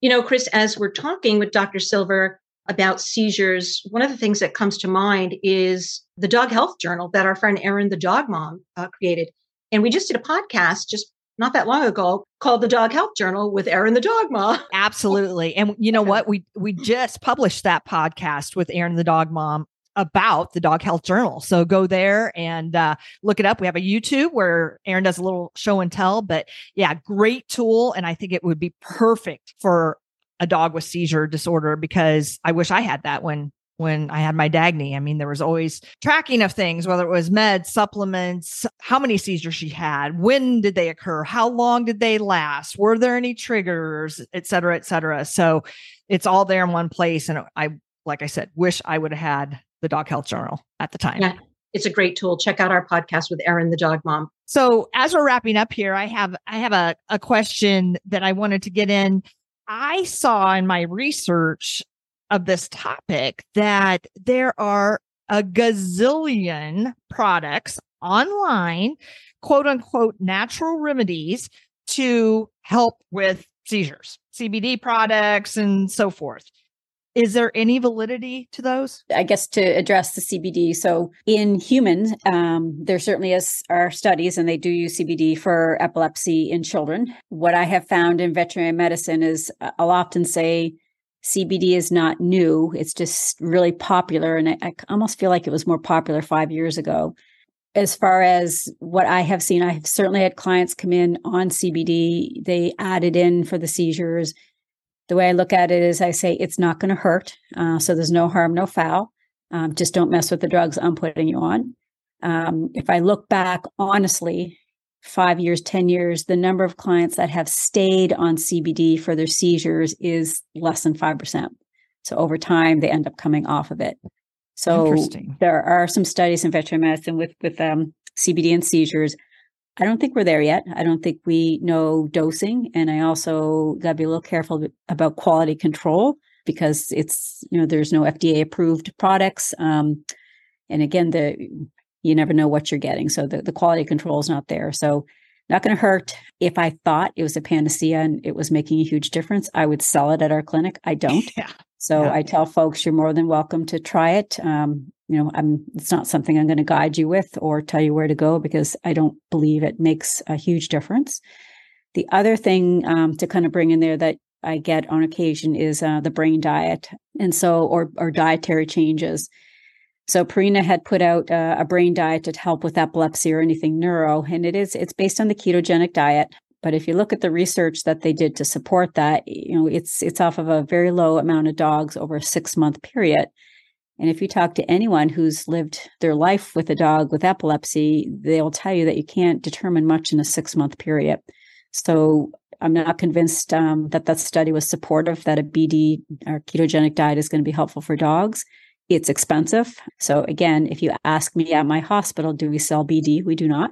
You know, Chris, as we're talking with Dr. Silver, about seizures, one of the things that comes to mind is the dog health journal that our friend Erin, the dog mom, uh, created. And we just did a podcast just not that long ago called the Dog Health Journal with Erin the dog mom. Absolutely. And you know what? We we just published that podcast with Erin the dog mom about the Dog Health Journal. So go there and uh, look it up. We have a YouTube where Erin does a little show and tell, but yeah, great tool. And I think it would be perfect for a dog with seizure disorder because I wish I had that when when I had my Dagny. I mean, there was always tracking of things, whether it was meds, supplements, how many seizures she had, when did they occur, how long did they last, were there any triggers, et cetera, et cetera. So it's all there in one place. And I, like I said, wish I would have had the dog health journal at the time. Yeah, it's a great tool. Check out our podcast with Erin, the dog mom. So as we're wrapping up here, I have I have a, a question that I wanted to get in I saw in my research of this topic that there are a gazillion products online, quote unquote, natural remedies to help with seizures, CBD products, and so forth. Is there any validity to those? I guess to address the CBD. So in humans, um, there certainly is are studies, and they do use CBD for epilepsy in children. What I have found in veterinary medicine is uh, I'll often say CBD is not new; it's just really popular, and I, I almost feel like it was more popular five years ago. As far as what I have seen, I have certainly had clients come in on CBD. They added in for the seizures the way I look at it is I say it's not going to hurt. Uh, so there's no harm, no foul. Um, just don't mess with the drugs I'm putting you on. Um, if I look back honestly, five years, 10 years, the number of clients that have stayed on CBD for their seizures is less than 5%. So over time, they end up coming off of it. So there are some studies in veterinary medicine with, with um, CBD and seizures. I don't think we're there yet. I don't think we know dosing. And I also got to be a little careful about quality control because it's, you know, there's no FDA approved products. Um, and again, the, you never know what you're getting. So the, the quality control is not there. So not going to hurt. If I thought it was a panacea and it was making a huge difference, I would sell it at our clinic. I don't. Yeah. So yeah. I tell folks you're more than welcome to try it. Um, you know, I'm it's not something I'm going to guide you with or tell you where to go because I don't believe it makes a huge difference. The other thing um, to kind of bring in there that I get on occasion is uh, the brain diet, and so or or dietary changes. So Purina had put out uh, a brain diet to help with epilepsy or anything neuro, and it is it's based on the ketogenic diet. But if you look at the research that they did to support that, you know it's it's off of a very low amount of dogs over a six month period. And if you talk to anyone who's lived their life with a dog with epilepsy, they'll tell you that you can't determine much in a six month period. So I'm not convinced um, that that study was supportive that a BD or ketogenic diet is going to be helpful for dogs. It's expensive. So again, if you ask me at my hospital, do we sell BD? We do not.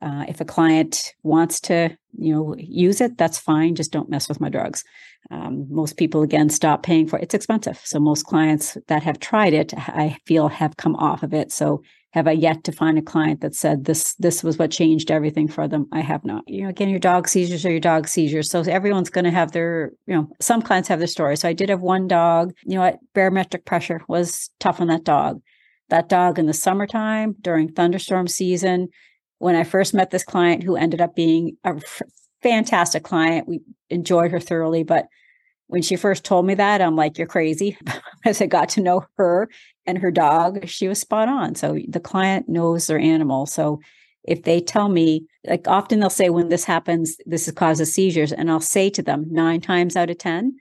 Uh, if a client wants to, you know, use it, that's fine. Just don't mess with my drugs. Um, most people again stop paying for it. It's expensive. So most clients that have tried it, I feel, have come off of it. So have I yet to find a client that said this this was what changed everything for them? I have not. You know, again, your dog seizures are your dog seizures. So everyone's going to have their, you know, some clients have their story. So I did have one dog. You know what? Barometric pressure was tough on that dog. That dog in the summertime during thunderstorm season, when I first met this client who ended up being a f- fantastic client, we enjoyed her thoroughly, but when she first told me that, I'm like, you're crazy. As I got to know her and her dog, she was spot on. So the client knows their animal. So if they tell me, like often they'll say, when this happens, this causes seizures. And I'll say to them nine times out of 10.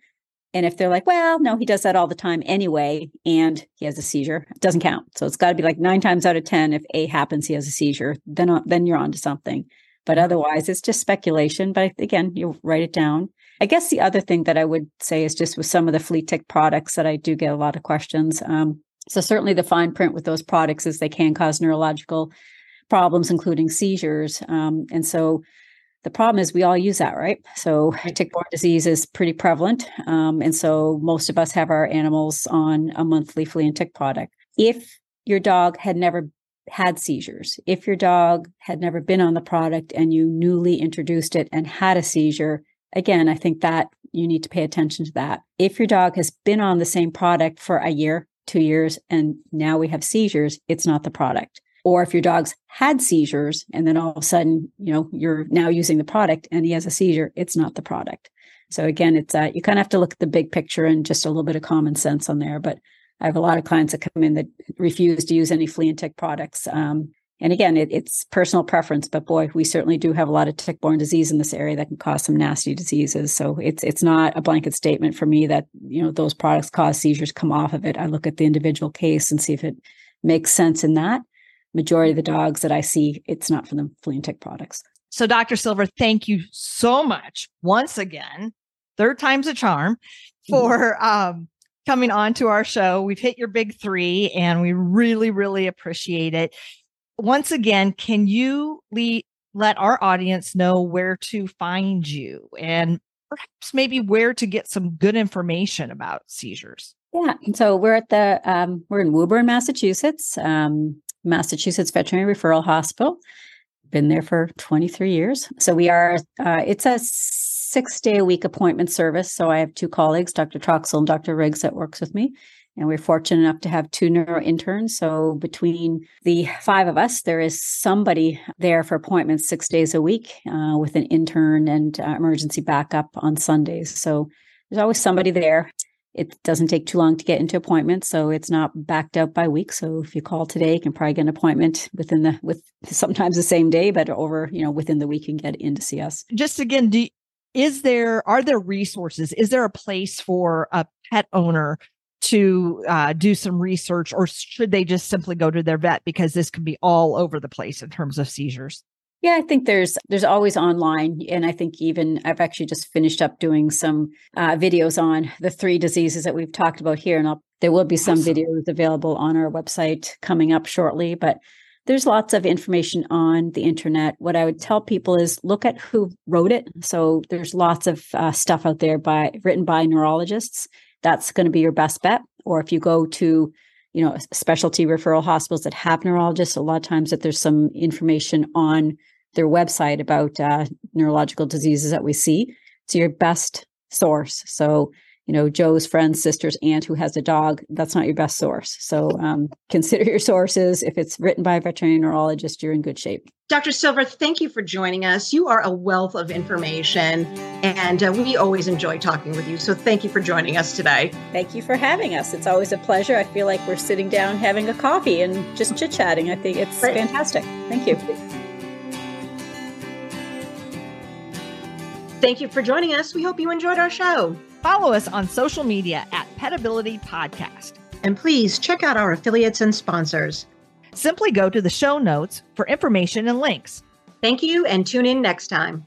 And if they're like, well, no, he does that all the time anyway, and he has a seizure, it doesn't count. So it's got to be like nine times out of 10. If A happens, he has a seizure, then, uh, then you're on to something. But otherwise, it's just speculation. But again, you write it down I guess the other thing that I would say is just with some of the flea tick products that I do get a lot of questions. Um, so certainly the fine print with those products is they can cause neurological problems, including seizures. Um, and so the problem is we all use that, right? So tick-borne disease is pretty prevalent, um, and so most of us have our animals on a monthly flea and tick product. If your dog had never had seizures, if your dog had never been on the product and you newly introduced it and had a seizure, again, I think that you need to pay attention to that. If your dog has been on the same product for a year, two years, and now we have seizures, it's not the product. Or if your dog's had seizures and then all of a sudden, you know, you're now using the product and he has a seizure, it's not the product. So again, it's uh, you kind of have to look at the big picture and just a little bit of common sense on there. But I have a lot of clients that come in that refuse to use any flea and tick products. Um, and again, it, it's personal preference, but boy, we certainly do have a lot of tick-borne disease in this area that can cause some nasty diseases. So it's it's not a blanket statement for me that you know those products cause seizures. Come off of it. I look at the individual case and see if it makes sense in that. Majority of the dogs that I see, it's not for the flea and tick products. So, Dr. Silver, thank you so much once again, third time's a charm, for um, coming on to our show. We've hit your big three, and we really, really appreciate it once again, can you le- let our audience know where to find you and perhaps maybe where to get some good information about seizures? Yeah. So we're at the, um, we're in Woburn, Massachusetts, um, Massachusetts Veterinary Referral Hospital. Been there for 23 years. So we are, uh, it's a six day a week appointment service. So I have two colleagues, Dr. Troxel and Dr. Riggs, that works with me. And we're fortunate enough to have two neuro interns. So between the five of us, there is somebody there for appointments six days a week uh, with an intern and uh, emergency backup on Sundays. So there's always somebody there. It doesn't take too long to get into appointments, so it's not backed up by week. So if you call today, you can probably get an appointment within the with sometimes the same day, but over you know within the week, can get in to see us. Just again, do is there are there resources? Is there a place for a pet owner to uh, do some research, or should they just simply go to their vet because this can be all over the place in terms of seizures? Yeah, I think there's there's always online, and I think even I've actually just finished up doing some uh, videos on the three diseases that we've talked about here, and I'll, there will be some awesome. videos available on our website coming up shortly. But there's lots of information on the internet. What I would tell people is look at who wrote it. So there's lots of uh, stuff out there by written by neurologists that's going to be your best bet. Or if you go to, you know, specialty referral hospitals that have neurologists, a lot of times that there's some information on their website about uh, neurological diseases that we see. It's your best source. So you know Joe's friend's sister's aunt who has a dog. That's not your best source. So um, consider your sources. If it's written by a veterinary neurologist, you're in good shape. Dr. Silver, thank you for joining us. You are a wealth of information, and uh, we always enjoy talking with you. So thank you for joining us today. Thank you for having us. It's always a pleasure. I feel like we're sitting down having a coffee and just chit chatting. I think it's Great. fantastic. Thank you. Thank you for joining us. We hope you enjoyed our show. Follow us on social media at Petability Podcast. And please check out our affiliates and sponsors. Simply go to the show notes for information and links. Thank you and tune in next time.